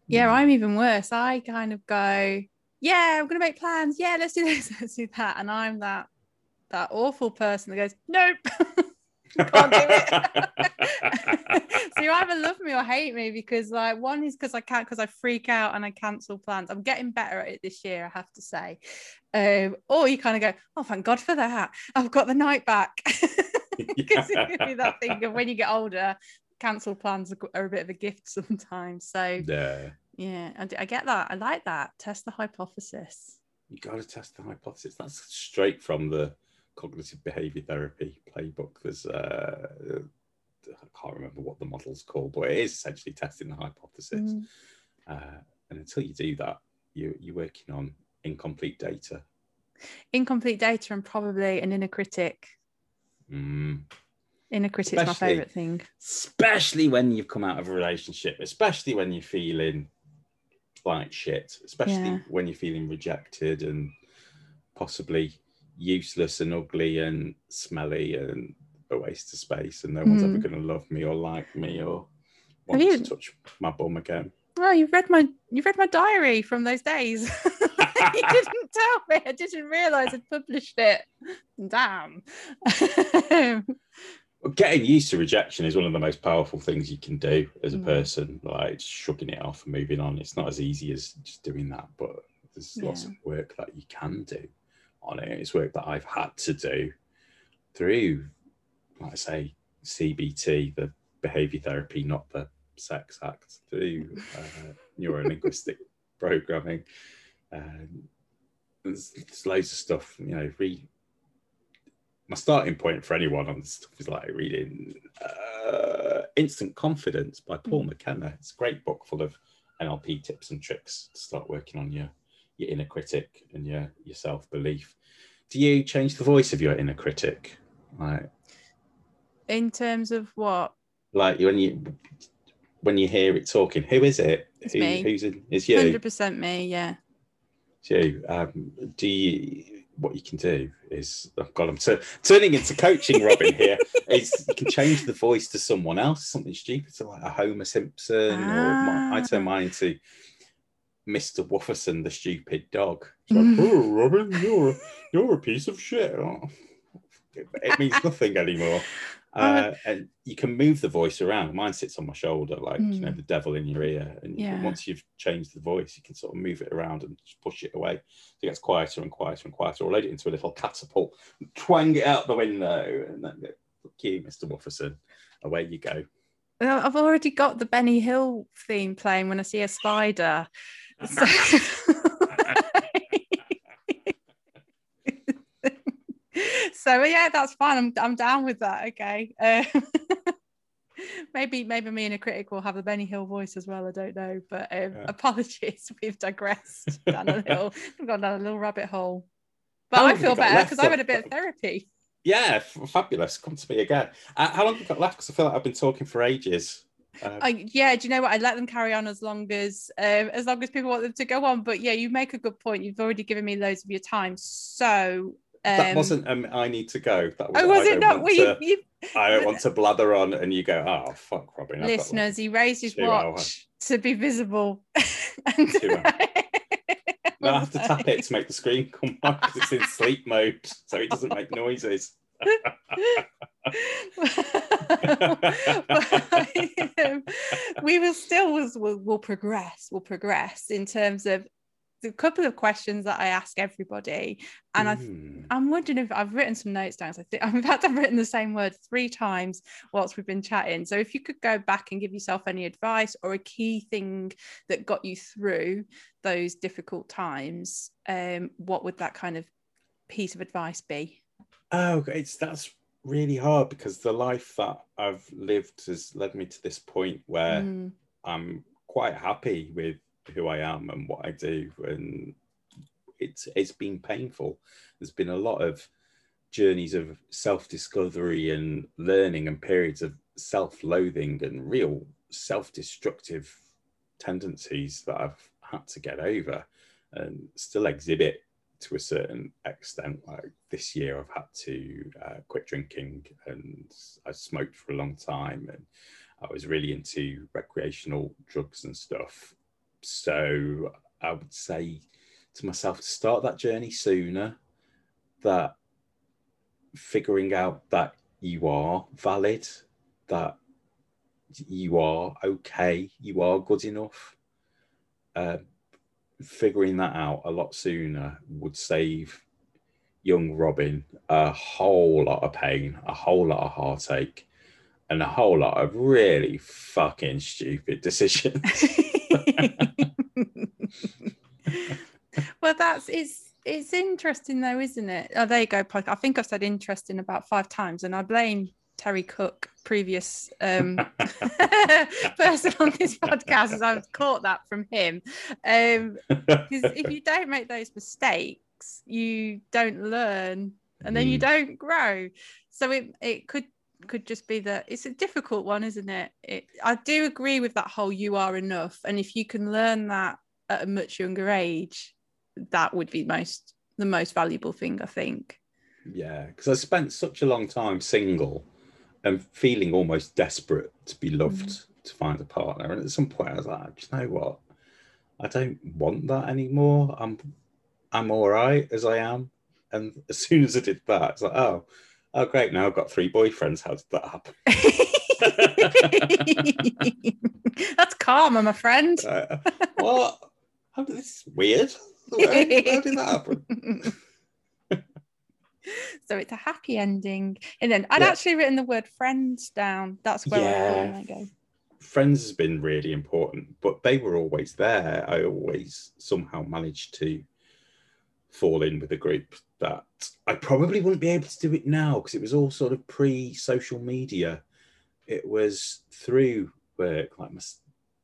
Speaker 1: Yeah,
Speaker 2: Mm.
Speaker 1: I'm even worse. I kind of go, yeah, we're gonna make plans. Yeah, let's do this, let's do that. And I'm that that awful person that goes, nope. can't do it. so you either love me or hate me because like one is because I can't because I freak out and I cancel plans. I'm getting better at it this year, I have to say. Um, or you kind of go, oh thank God for that. I've got the night back. Because it could be that thing of when you get older, cancel plans are, are a bit of a gift sometimes. So
Speaker 2: yeah.
Speaker 1: yeah, i get that. I like that. Test the hypothesis.
Speaker 2: You got to test the hypothesis. That's straight from the cognitive behavior therapy playbook. There's, uh, I can't remember what the model's called, but it is essentially testing the hypothesis.
Speaker 1: Mm.
Speaker 2: Uh, and until you do that, you, you're working on incomplete data.
Speaker 1: Incomplete data and probably an inner critic.
Speaker 2: Mm.
Speaker 1: Inner critic's my favourite thing.
Speaker 2: especially when you've come out of a relationship, especially when you're feeling like shit, especially
Speaker 1: Yeah.
Speaker 2: when you're feeling rejected and possibly useless and ugly and smelly and a waste of space, and no one's ever
Speaker 1: Mm.
Speaker 2: going to love me or like me or want
Speaker 1: you-
Speaker 2: to touch my bum again.
Speaker 1: Oh, you've read my you've read my diary from those days. you didn't tell me. I didn't realise I'd published it. Damn.
Speaker 2: Well, Getting used to rejection is one of the most powerful things you can do as a
Speaker 1: Mm.
Speaker 2: person. Like shrugging it off and moving on. It's not as easy as just doing that, but there's lots
Speaker 1: Yeah.
Speaker 2: of work that you can do on it. It's work that I've had to do through, like I say, CBT, the behavior therapy, not the sex act, through uh, neuro linguistic programming. Um, there's, there's loads of stuff, you know, re- my starting point for anyone on this stuff is like reading uh, Instant Confidence by Paul McKenna. It's a great book full of NLP tips and tricks to start working on your your inner critic and your your self belief. Do you change the voice of your inner critic? Like
Speaker 1: In terms of what?
Speaker 2: like when you when you hear it talking, who is it?
Speaker 1: It's
Speaker 2: Who,
Speaker 1: me.
Speaker 2: Who's in? It's you.
Speaker 1: Hundred percent me. Yeah.
Speaker 2: It's you. Um, do you? What you can do is, oh God, I'm tur- turning into coaching, Robin. Here is you can change the voice to someone else, something stupid, so like a Homer Simpson, or my, I turn
Speaker 1: Ah.
Speaker 2: mine into Mr. Wofferson, the stupid dog. It's like,
Speaker 1: Mm.
Speaker 2: oh, Robin, you're you're a piece of shit. Oh. It means nothing anymore. Uh, and you can move the voice around. Mine sits on my shoulder, like you know,
Speaker 1: Mm.
Speaker 2: the devil in your ear. And you
Speaker 1: Yeah.
Speaker 2: once you've changed the voice, you can sort of move it around and just push it away. So it gets quieter and quieter and quieter, or load it into a little catapult, twang it out the window, and then fuck you, Mr. Wofferson, Away you go.
Speaker 1: Well, I've already got the Benny Hill theme playing when I see a spider. So... so yeah, that's fine. I'm I'm down with that. Okay. Um, maybe maybe me and a critic will have a Benny Hill voice as well. I don't know, but um,
Speaker 2: Yeah.
Speaker 1: apologies, we've digressed down a little. We've gone down a little rabbit hole. But
Speaker 2: How
Speaker 1: I feel better because I've had a bit of therapy.
Speaker 2: Yeah, f- fabulous. Come to me again. Uh, how long have you got left? Because I feel like I've been talking for ages.
Speaker 1: I, yeah, do you know what? I'd let them carry on as long as um, as long as people want them to go on. But yeah, you make a good point. You've already given me loads of your time. So um,
Speaker 2: that wasn't um, I need to go. That was,
Speaker 1: Oh, was
Speaker 2: I
Speaker 1: it
Speaker 2: want
Speaker 1: Well,
Speaker 2: to-
Speaker 1: you
Speaker 2: I don't want to blather on, and you go, oh fuck, Robin. I've
Speaker 1: listeners, he raised his
Speaker 2: hour.
Speaker 1: watch to be visible. and.
Speaker 2: No, I have to tap it to make the screen come on because it's in sleep mode, so it doesn't make noises.
Speaker 1: we will still will, will progress will progress in terms of a couple of questions that I ask everybody, and I
Speaker 2: Mm.
Speaker 1: I'm wondering if I've written some notes down. So I think in fact I've written the same word three times whilst we've been chatting. So if you could go back and give yourself any advice or a key thing that got you through those difficult times, um, what would that kind of piece of advice be?
Speaker 2: Oh, it's that's really hard because the life that I've lived has led me to this point where
Speaker 1: Mm,
Speaker 2: I'm quite happy with who I am and what I do, and it's it's been painful. There's been a lot of journeys of self-discovery and learning, and periods of self-loathing and real self-destructive tendencies that I've had to get over, and still exhibit to a certain extent. Like this year, I've had to uh, quit drinking, and I smoked for a long time, and I was really into recreational drugs and stuff. So I would say to myself to start that journey sooner, that figuring out that you are valid, that you are okay, you are good enough. Uh, figuring that out a lot sooner would save young Robin a whole lot of pain, a whole lot of heartache, and a whole lot of really fucking stupid decisions.
Speaker 1: well, that's it's it's interesting though, isn't it? Oh, there you go. I think I've said interesting about five times, and I blame Terry Cook, previous um, person on this podcast, as I've caught that from him. Um, if you don't make those mistakes, you don't learn, and then you
Speaker 2: Mm.
Speaker 1: don't grow. So it it could could just be that it's a difficult one, isn't it? it? I do agree with that whole you are enough, and if you can learn that at a much younger age, that would be most the most valuable thing, I think.
Speaker 2: Yeah, because I spent such a long time single and feeling almost desperate to be loved to find a partner. And at some point, I was like, "Do you know what? I don't want that anymore. I'm, I'm all right as I am. And as soon as I did that, it's like, oh, oh, great! Now I've got three boyfriends. How did that happen?
Speaker 1: That's karma, my friend.
Speaker 2: Uh, what? How this is weird? How did that happen?
Speaker 1: so it's a happy ending. And then I'd
Speaker 2: Yeah.
Speaker 1: actually written the word friends down. That's where
Speaker 2: Yeah.
Speaker 1: I go.
Speaker 2: friends has been really important, but they were always there. I always somehow managed to fall in with a group that I probably wouldn't be able to do it now because it was all sort of pre social media. It was through work, like my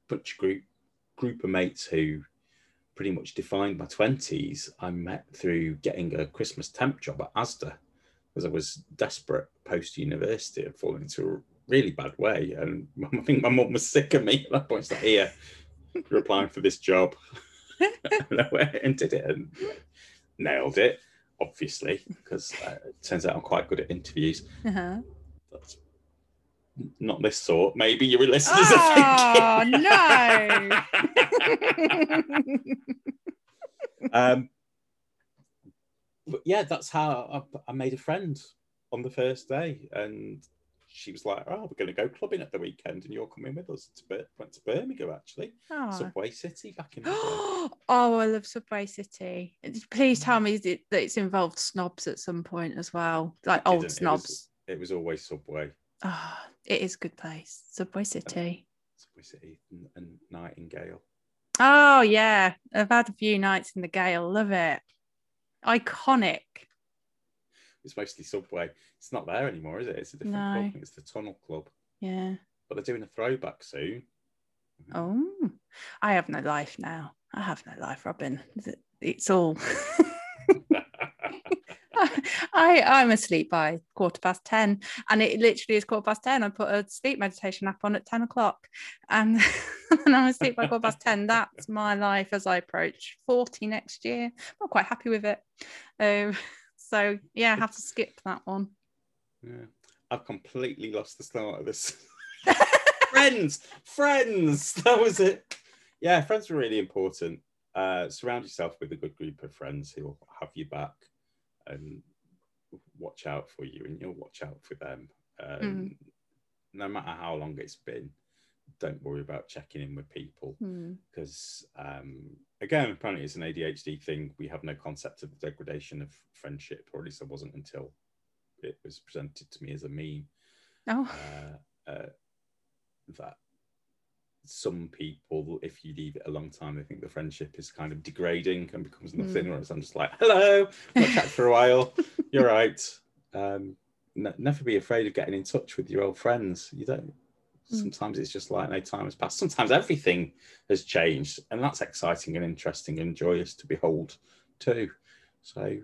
Speaker 2: bunch of group group of mates who pretty much defined my twenties. I met through getting a Christmas temp job at ASDA because I was desperate post university. I'd fallen into a really bad way, and I think my mum was sick of me at that point. She's like, "Here, you're applying for this job," and I went and did it and nailed it. Obviously, because uh, it turns out I'm quite good at interviews.
Speaker 1: Uh-huh.
Speaker 2: That's not this sort. Maybe your listeners
Speaker 1: Oh
Speaker 2: are thinking.
Speaker 1: no!
Speaker 2: um, but yeah, that's how I, I made a friend on the first day, and she was like, "Oh, we're going to go clubbing at the weekend, and you're coming with us." To Bir- went to Birmingham actually,
Speaker 1: Oh.
Speaker 2: Subway City back in. the
Speaker 1: oh, I love Subway City. Please tell me that that it's involved snobs at some point as well, like
Speaker 2: It
Speaker 1: old
Speaker 2: didn't. It
Speaker 1: snobs.
Speaker 2: was- It was always Subway,
Speaker 1: Oh, it is a good place, Subway City.
Speaker 2: Subway City, and, and Nightingale.
Speaker 1: Oh yeah, I've had a few nights in the Gale. Love it. Iconic.
Speaker 2: It's mostly Subway. It's not there anymore, is it? It's a different
Speaker 1: No.
Speaker 2: club. It's the Tunnel Club,
Speaker 1: Yeah.
Speaker 2: but they're doing a throwback soon.
Speaker 1: Oh, I have no life now. I have no life, Robin. It's all. I I'm asleep by quarter past ten, and it literally is quarter past ten. I put a sleep meditation app on at ten o'clock, and and I'm asleep by quarter past ten. That's my life as I approach forty next year. I'm quite happy with it. Um, so yeah, I have to skip that one.
Speaker 2: Yeah. I've completely lost the start of this. friends, friends. That was it. Yeah, friends are really important. Uh, surround yourself with a good group of friends who'll have you back and watch out for you and you'll watch out for them. Um,
Speaker 1: Mm.
Speaker 2: No matter how long it's been, don't worry about checking in with people
Speaker 1: Hmm.
Speaker 2: because, um, again, apparently it's an ADHD thing. We have no concept of the degradation of friendship, or at least I wasn't until it was presented to me as a meme.
Speaker 1: Oh,
Speaker 2: Uh, uh, that some people, if you leave it a long time, they think the friendship is kind of degrading and becomes nothing.
Speaker 1: Mm.
Speaker 2: Whereas I'm just like, hello, not chat for a while. You're right. Um, n- never be afraid of getting in touch with your old friends. You don't.
Speaker 1: Mm.
Speaker 2: Sometimes it's just like no time has passed. Sometimes everything has changed, and that's exciting and interesting and joyous to behold too. So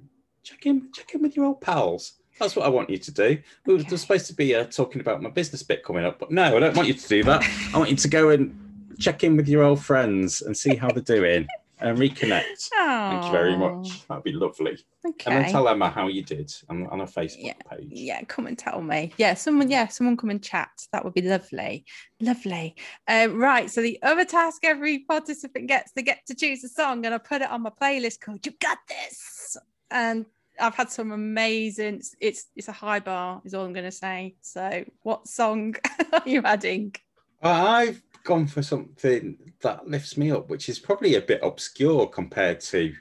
Speaker 2: check in, check in with your old pals. That's what I want you to do. We were supposed to be uh, talking about my business bit coming up, but no, I don't want you to do that. I want you to go and check in with your old friends and see how they're doing and reconnect. Thank you very much. That'd be lovely.
Speaker 1: Okay.
Speaker 2: And then tell Emma how you did on, on a Facebook
Speaker 1: Yeah,
Speaker 2: page.
Speaker 1: Yeah, come and tell me. Yeah, someone, yeah, someone come and chat. That would be lovely. Lovely. Uh, right. So the other task every participant gets, they get to choose a song, and I put it on my playlist called "You Got This." And I've had some amazing. it's- It's a high bar, is all I'm going to say. So, what song are you adding?
Speaker 2: I've gone for something that lifts me up, which is probably a bit obscure compared to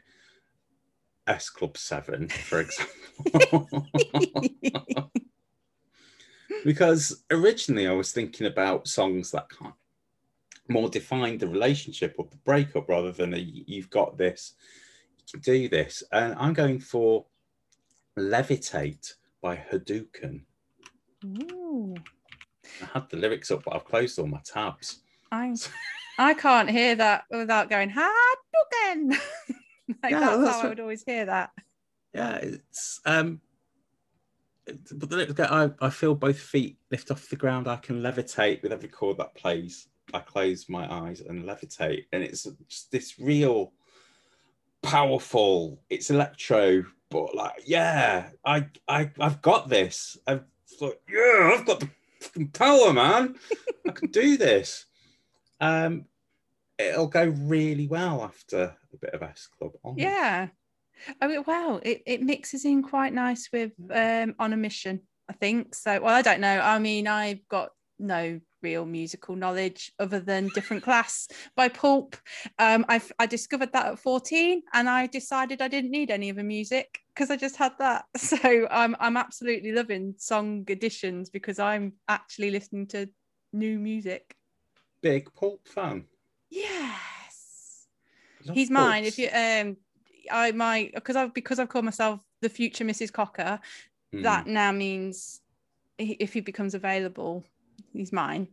Speaker 2: S Club 7, for example. because originally I was thinking about songs that kind more define the relationship or the breakup rather than a you've got this, you can do this. And I'm going for Levitate by Hadouken.
Speaker 1: Ooh,
Speaker 2: I had the lyrics up, but I've closed all my tabs.
Speaker 1: I I can't hear that without going Hadouken. like
Speaker 2: Yeah,
Speaker 1: that's,
Speaker 2: that's
Speaker 1: how I would always hear that.
Speaker 2: yeah, it's um but the lyrics go, I, I feel both feet lift off the ground. I can levitate with every chord that plays. I close my eyes and levitate. And it's just this real powerful, it's electro, but like, yeah, I I I've got this. I've like, yeah, I've got the fucking power, man. I can do this. Um it'll go really well after a bit of S Club on.
Speaker 1: Yeah. Oh it- wow, it, it mixes in quite nice with um on a mission, I think. So well, I don't know. I mean, I've got no real musical knowledge other than different class by pulp um i i discovered that at 14 and i decided i didn't need any other music because i just had that so i'm i'm absolutely loving song additions because i'm actually listening to new music
Speaker 2: Big pulp fan.
Speaker 1: yes he's mine. If you um, I my because I've because I've called myself the future Mrs. Cocker.
Speaker 2: Hmm.
Speaker 1: That now means if he becomes available, he's mine.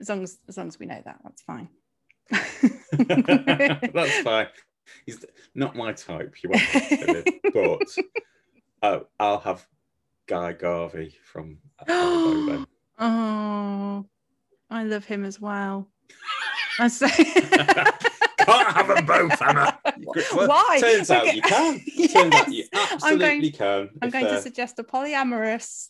Speaker 1: As long as as long as we know that, that's fine.
Speaker 2: That's fine. He's not my type. You won't but uh, I'll have Guy Garvey from
Speaker 1: oh, I love him as well. I say.
Speaker 2: Can't have them both, Anna. Well,
Speaker 1: Why?
Speaker 2: Turns out
Speaker 1: Okay.
Speaker 2: you can. Turns out you absolutely
Speaker 1: I'm going,
Speaker 2: can.
Speaker 1: I'm going to suggest a polyamorous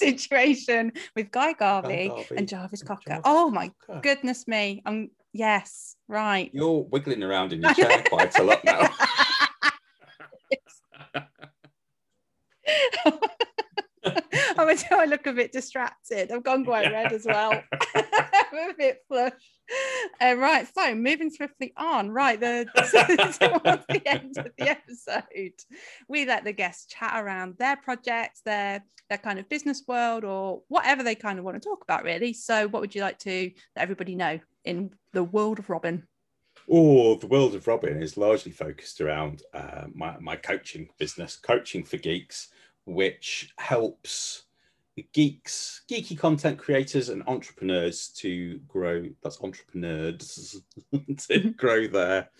Speaker 1: situation with Guy Garvey,
Speaker 2: Garvey
Speaker 1: and Jarvis Cocker.
Speaker 2: Jarvis
Speaker 1: Oh my
Speaker 2: Cocker.
Speaker 1: goodness me. I'm yes, right.
Speaker 2: You're wiggling around in your chair quite a lot now.
Speaker 1: I'm until I look a bit distracted. I've gone quite red as well. I'm a bit flush. Uh, right, so moving swiftly on. Right, the towards the end of the episode, we let the guests chat around their projects, their their kind of business world, or whatever they kind of want to talk about, really. So, what would you like to let everybody know in the world of Robin?
Speaker 2: Oh, the world of Robin is largely focused around uh, my, my coaching business, Coaching for Geeks, which helps geeks, geeky content creators, and entrepreneurs to grow. That's entrepreneurs to grow their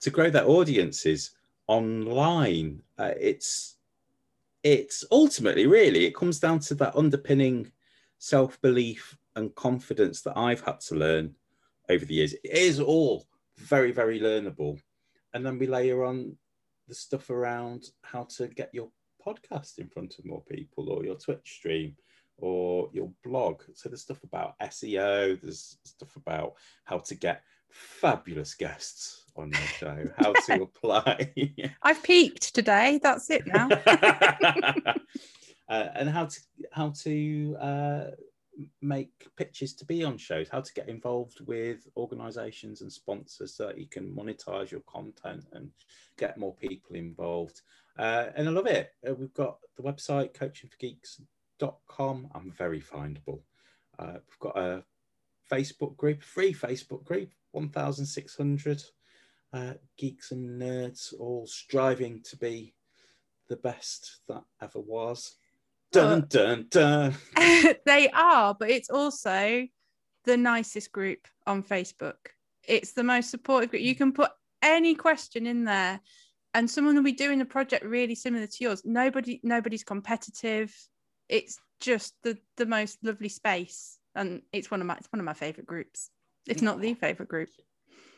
Speaker 2: to grow their audiences online. Uh, it's it's ultimately really it comes down to that underpinning self belief and confidence that I've had to learn over the years. It is all very, very learnable. And then we layer on the stuff around how to get your podcast in front of more people or your Twitch stream or your blog. So there's stuff about SEO, there's stuff about how to get fabulous guests on your show, how to apply.
Speaker 1: I've peaked today. That's it now.
Speaker 2: uh, and how to how to uh, make pitches to be on shows, how to get involved with organisations and sponsors so that you can monetize your content and get more people involved. Uh, and I love it. Uh, we've got the website coachingforgeeks.com. I'm very findable. Uh, we've got a Facebook group, free Facebook group, 1,600 uh, geeks and nerds all striving to be the best that ever was. Dun dun dun.
Speaker 1: they are, but it's also the nicest group on Facebook. It's the most supportive group. You can put any question in there, and someone will be doing a project really similar to yours. Nobody, nobody's competitive. It's just the the most lovely space, and it's one of my it's one of my favorite groups. If not the favorite group.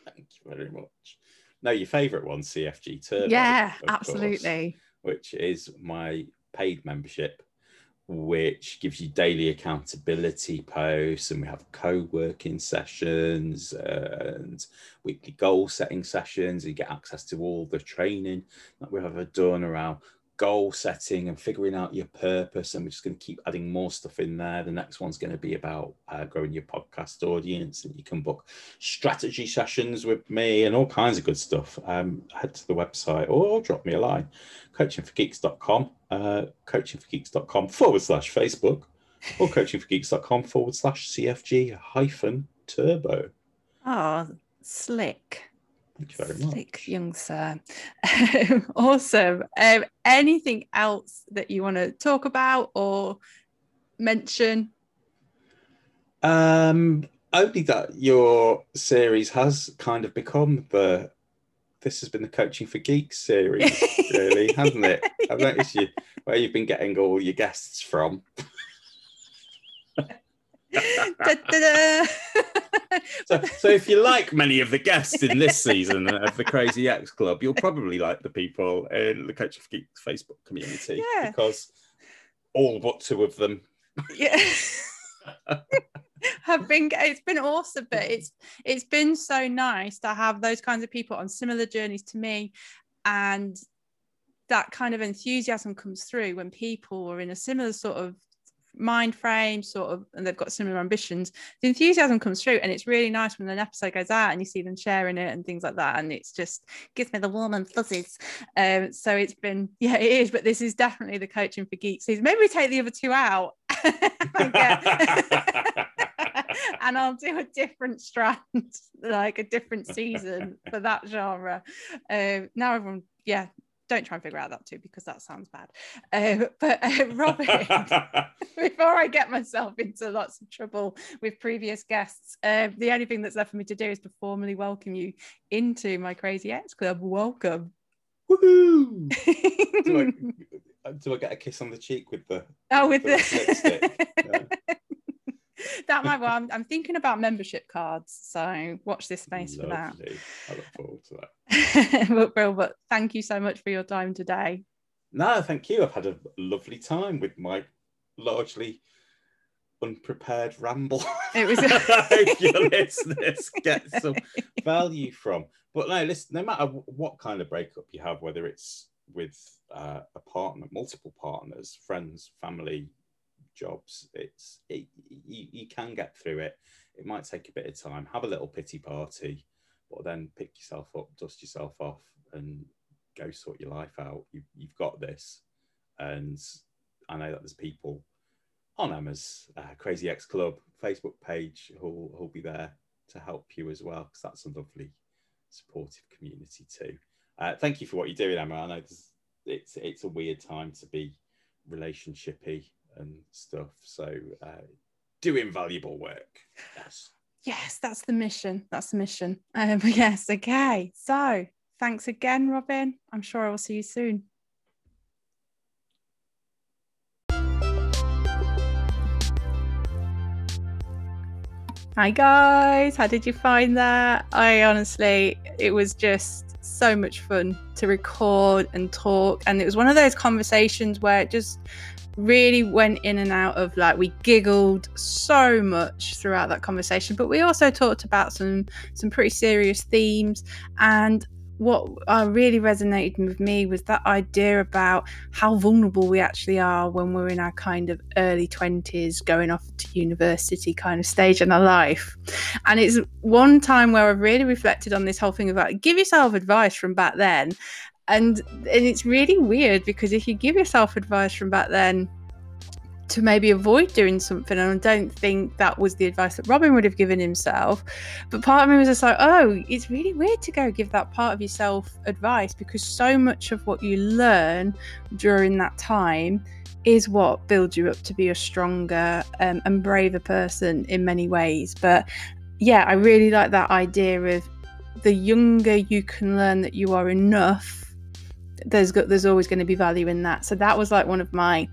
Speaker 2: Thank you very much. No, your favourite one, CFG Turbo.
Speaker 1: yeah,
Speaker 2: of course,
Speaker 1: absolutely.
Speaker 2: which is my paid membership, which gives you daily accountability posts, and we have co-working sessions and weekly goal setting sessions. You get access to all the training that we've ever done around goal setting and figuring out your purpose and we're just going to keep adding more stuff in there. The next one's going to be about uh, growing your podcast audience and you can book strategy sessions with me and all kinds of good stuff. Um, head to the website or drop me a line. Coachingforgeeks.com uh, coachingforgeeks.com forward slash facebook or coachingforgeeks.com forward slash cfg hyphen turbo.
Speaker 1: Oh, slick.
Speaker 2: Thank you very much
Speaker 1: Slick young sir. awesome. Um, anything else that you want to talk about or mention?
Speaker 2: Um, only that your series has kind of become the. This has been the coaching for geeks series, really, hasn't it? I've noticed you where you've been getting all your guests from. So, so if you like many of the guests in this season of the Crazy Ex Club, you'll probably like the people in the Coaching for Geeks Facebook community
Speaker 1: Yeah.
Speaker 2: because all but two of them.
Speaker 1: yeah. have been it's been awesome but it's it's been so nice to have those kinds of people on similar journeys to me and that kind of enthusiasm comes through when people are in a similar sort of mind frame sort of and they've got similar ambitions the enthusiasm comes through and it's really nice when an episode goes out and you see them sharing it and things like that and it's just gives me the warm and fuzzies. Um so it's been yeah it is but this is definitely the coaching for geeks. Maybe we take the other two out and and I'll do a different strand, like a different season for that genre. Um, now everyone, yeah, don't try and figure out that too because that sounds bad. Um, but uh, Robin, before I get myself into lots of trouble with previous guests, um, the only thing that's left for me to do is to formally welcome you into my Crazy Ex Club. Welcome.
Speaker 2: Woohoo! do, I, do I get a kiss on the cheek with the?
Speaker 1: oh, with the?
Speaker 2: Yeah.
Speaker 1: that might well. I'm, I'm thinking about membership cards, so watch this space for that.
Speaker 2: I look forward to that.
Speaker 1: but Bill, but thank you so much for your time today.
Speaker 2: No, thank you. I've had a lovely time with my largely unprepared ramble.
Speaker 1: It was-
Speaker 2: Hope your listeners get some value from. But no, listen. No matter what kind of breakup you have, whether it's with uh, a partner, multiple partners, friends, family, jobs, it's it, you, you can get through it. It might take a bit of time. Have a little pity party, but then pick yourself up, dust yourself off, and go sort your life out. You, you've got this. And I know that there's people on Emma's uh, Crazy Ex Club Facebook page who'll, be there to help you as well, because that's a lovely, supportive community too. Uh, thank you for what you're doing, Emma. I know it's it's a weird time to be relationshipy and stuff. So uh, doing valuable work. Yes.
Speaker 1: Yes, that's the mission. That's the mission. Um, yes, okay. So thanks again, Robin. I'm sure I will see you soon. Hi guys, how did you find that? I honestly, it was just so much fun to record and talk, and it was one of those conversations where it just really went in and out of like we giggled so much throughout that conversation but we also talked about some some pretty serious themes and what uh, really resonated with me was that idea about how vulnerable we actually are when we're in our kind of early 20s, going off to university kind of stage in our life. And it's one time where I've really reflected on this whole thing about give yourself advice from back then. And, and it's really weird because if you give yourself advice from back then, to maybe avoid doing something. And I don't think that was the advice that Robin would have given himself. But part of me was just like, oh, it's really weird to go give that part of yourself advice because so much of what you learn during that time is what builds you up to be a stronger um, and braver person in many ways. But yeah, I really like that idea of the younger you can learn that you are enough there's there's always going to be value in that. So that was like one of my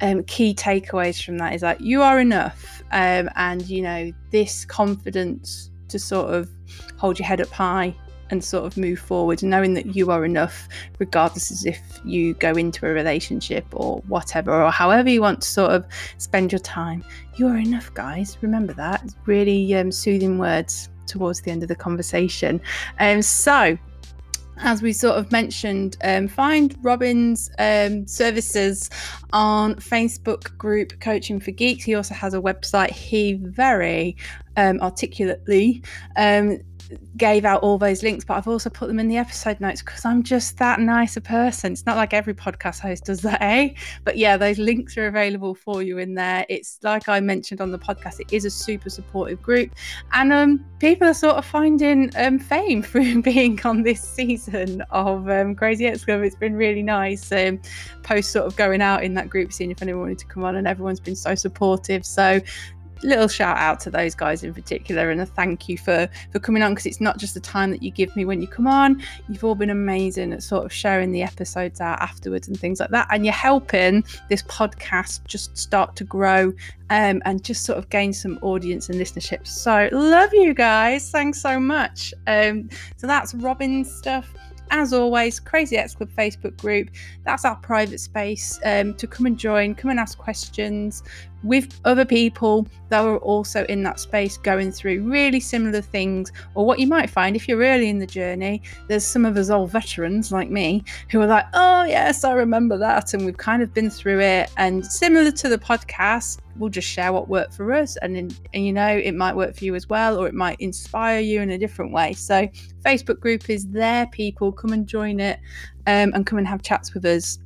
Speaker 1: um, key takeaways from that is that you are enough um, and you know this confidence to sort of hold your head up high and sort of move forward knowing that you are enough regardless as if you go into a relationship or whatever or however you want to sort of spend your time you are enough guys. Remember that. It's really um, soothing words towards the end of the conversation. Um, so as we sort of mentioned, um, find Robin's um, services on Facebook group Coaching for Geeks. He also has a website. He very um, articulately um, gave out all those links, but I've also put them in the episode notes because I'm just that nice a person. It's not like every podcast host does that, eh? But yeah, those links are available for you in there. It's like I mentioned on the podcast, it is a super supportive group, and um, people are sort of finding um, fame through being on this season of um, Crazy Ex Club. It's been really nice. Um, post sort of going out in that group, seeing if anyone wanted to come on, and everyone's been so supportive. So little shout out to those guys in particular and a thank you for for coming on because it's not just the time that you give me when you come on. You've all been amazing at sort of sharing the episodes out afterwards and things like that and you're helping this podcast just start to grow um, and just sort of gain some audience and listenership. So love you guys. Thanks so much. Um, so that's robin's stuff. As always, Crazy Ex Club Facebook group. That's our private space um, to come and join, come and ask questions with other people that are also in that space going through really similar things. Or what you might find if you're early in the journey, there's some of us old veterans like me who are like, oh, yes, I remember that. And we've kind of been through it. And similar to the podcast, we'll just share what worked for us and, and you know it might work for you as well or it might inspire you in a different way so facebook group is there people come and join it um, and come and have chats with us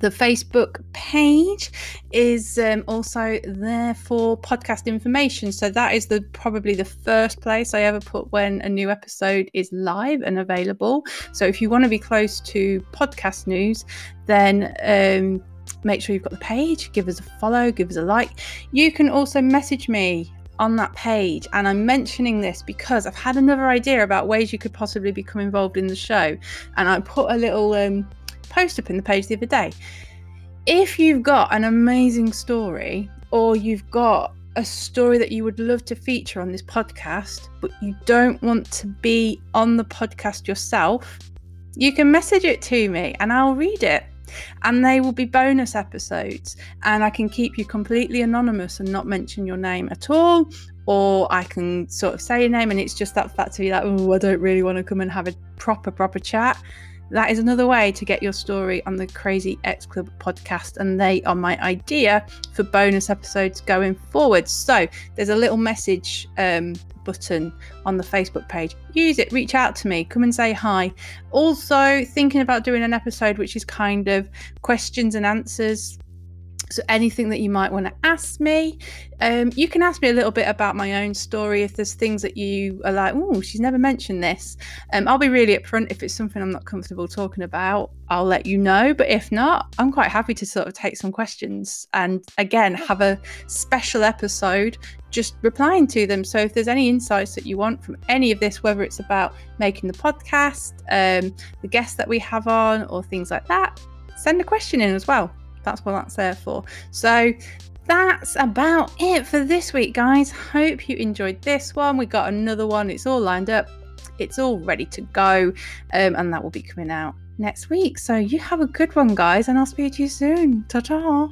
Speaker 1: the Facebook page is um, also there for podcast information. So that is the probably the first place I ever put when a new episode is live and available. So if you want to be close to podcast news, then um, make sure you've got the page. Give us a follow. Give us a like. You can also message me on that page. And I'm mentioning this because I've had another idea about ways you could possibly become involved in the show. And I put a little um, post up in the page the other day. If you've got an amazing story or you've got a story that you would love to feature on this podcast, but you don't want to be on the podcast yourself, you can message it to me and I'll read it. And they will be bonus episodes, and I can keep you completely anonymous and not mention your name at all. Or I can sort of say your name, and it's just that fact to be like, oh, I don't really want to come and have a proper, proper chat that is another way to get your story on the Crazy Ex Club podcast, and they are my idea for bonus episodes going forward. So there's a little message um, button on the Facebook page. Use it, reach out to me, come and say hi. Also, thinking about doing an episode which is kind of questions and answers so, anything that you might want to ask me, um, you can ask me a little bit about my own story. If there's things that you are like, oh, she's never mentioned this, um, I'll be really upfront. If it's something I'm not comfortable talking about, I'll let you know. But if not, I'm quite happy to sort of take some questions and again have a special episode just replying to them. So, if there's any insights that you want from any of this, whether it's about making the podcast, um, the guests that we have on, or things like that, send a question in as well that's what that's there for. So that's about it for this week, guys. Hope you enjoyed this one. We got another one. It's all lined up. It's all ready to go, um, and that will be coming out next week. So you have a good one, guys, and I'll speak to you soon. Ta ta.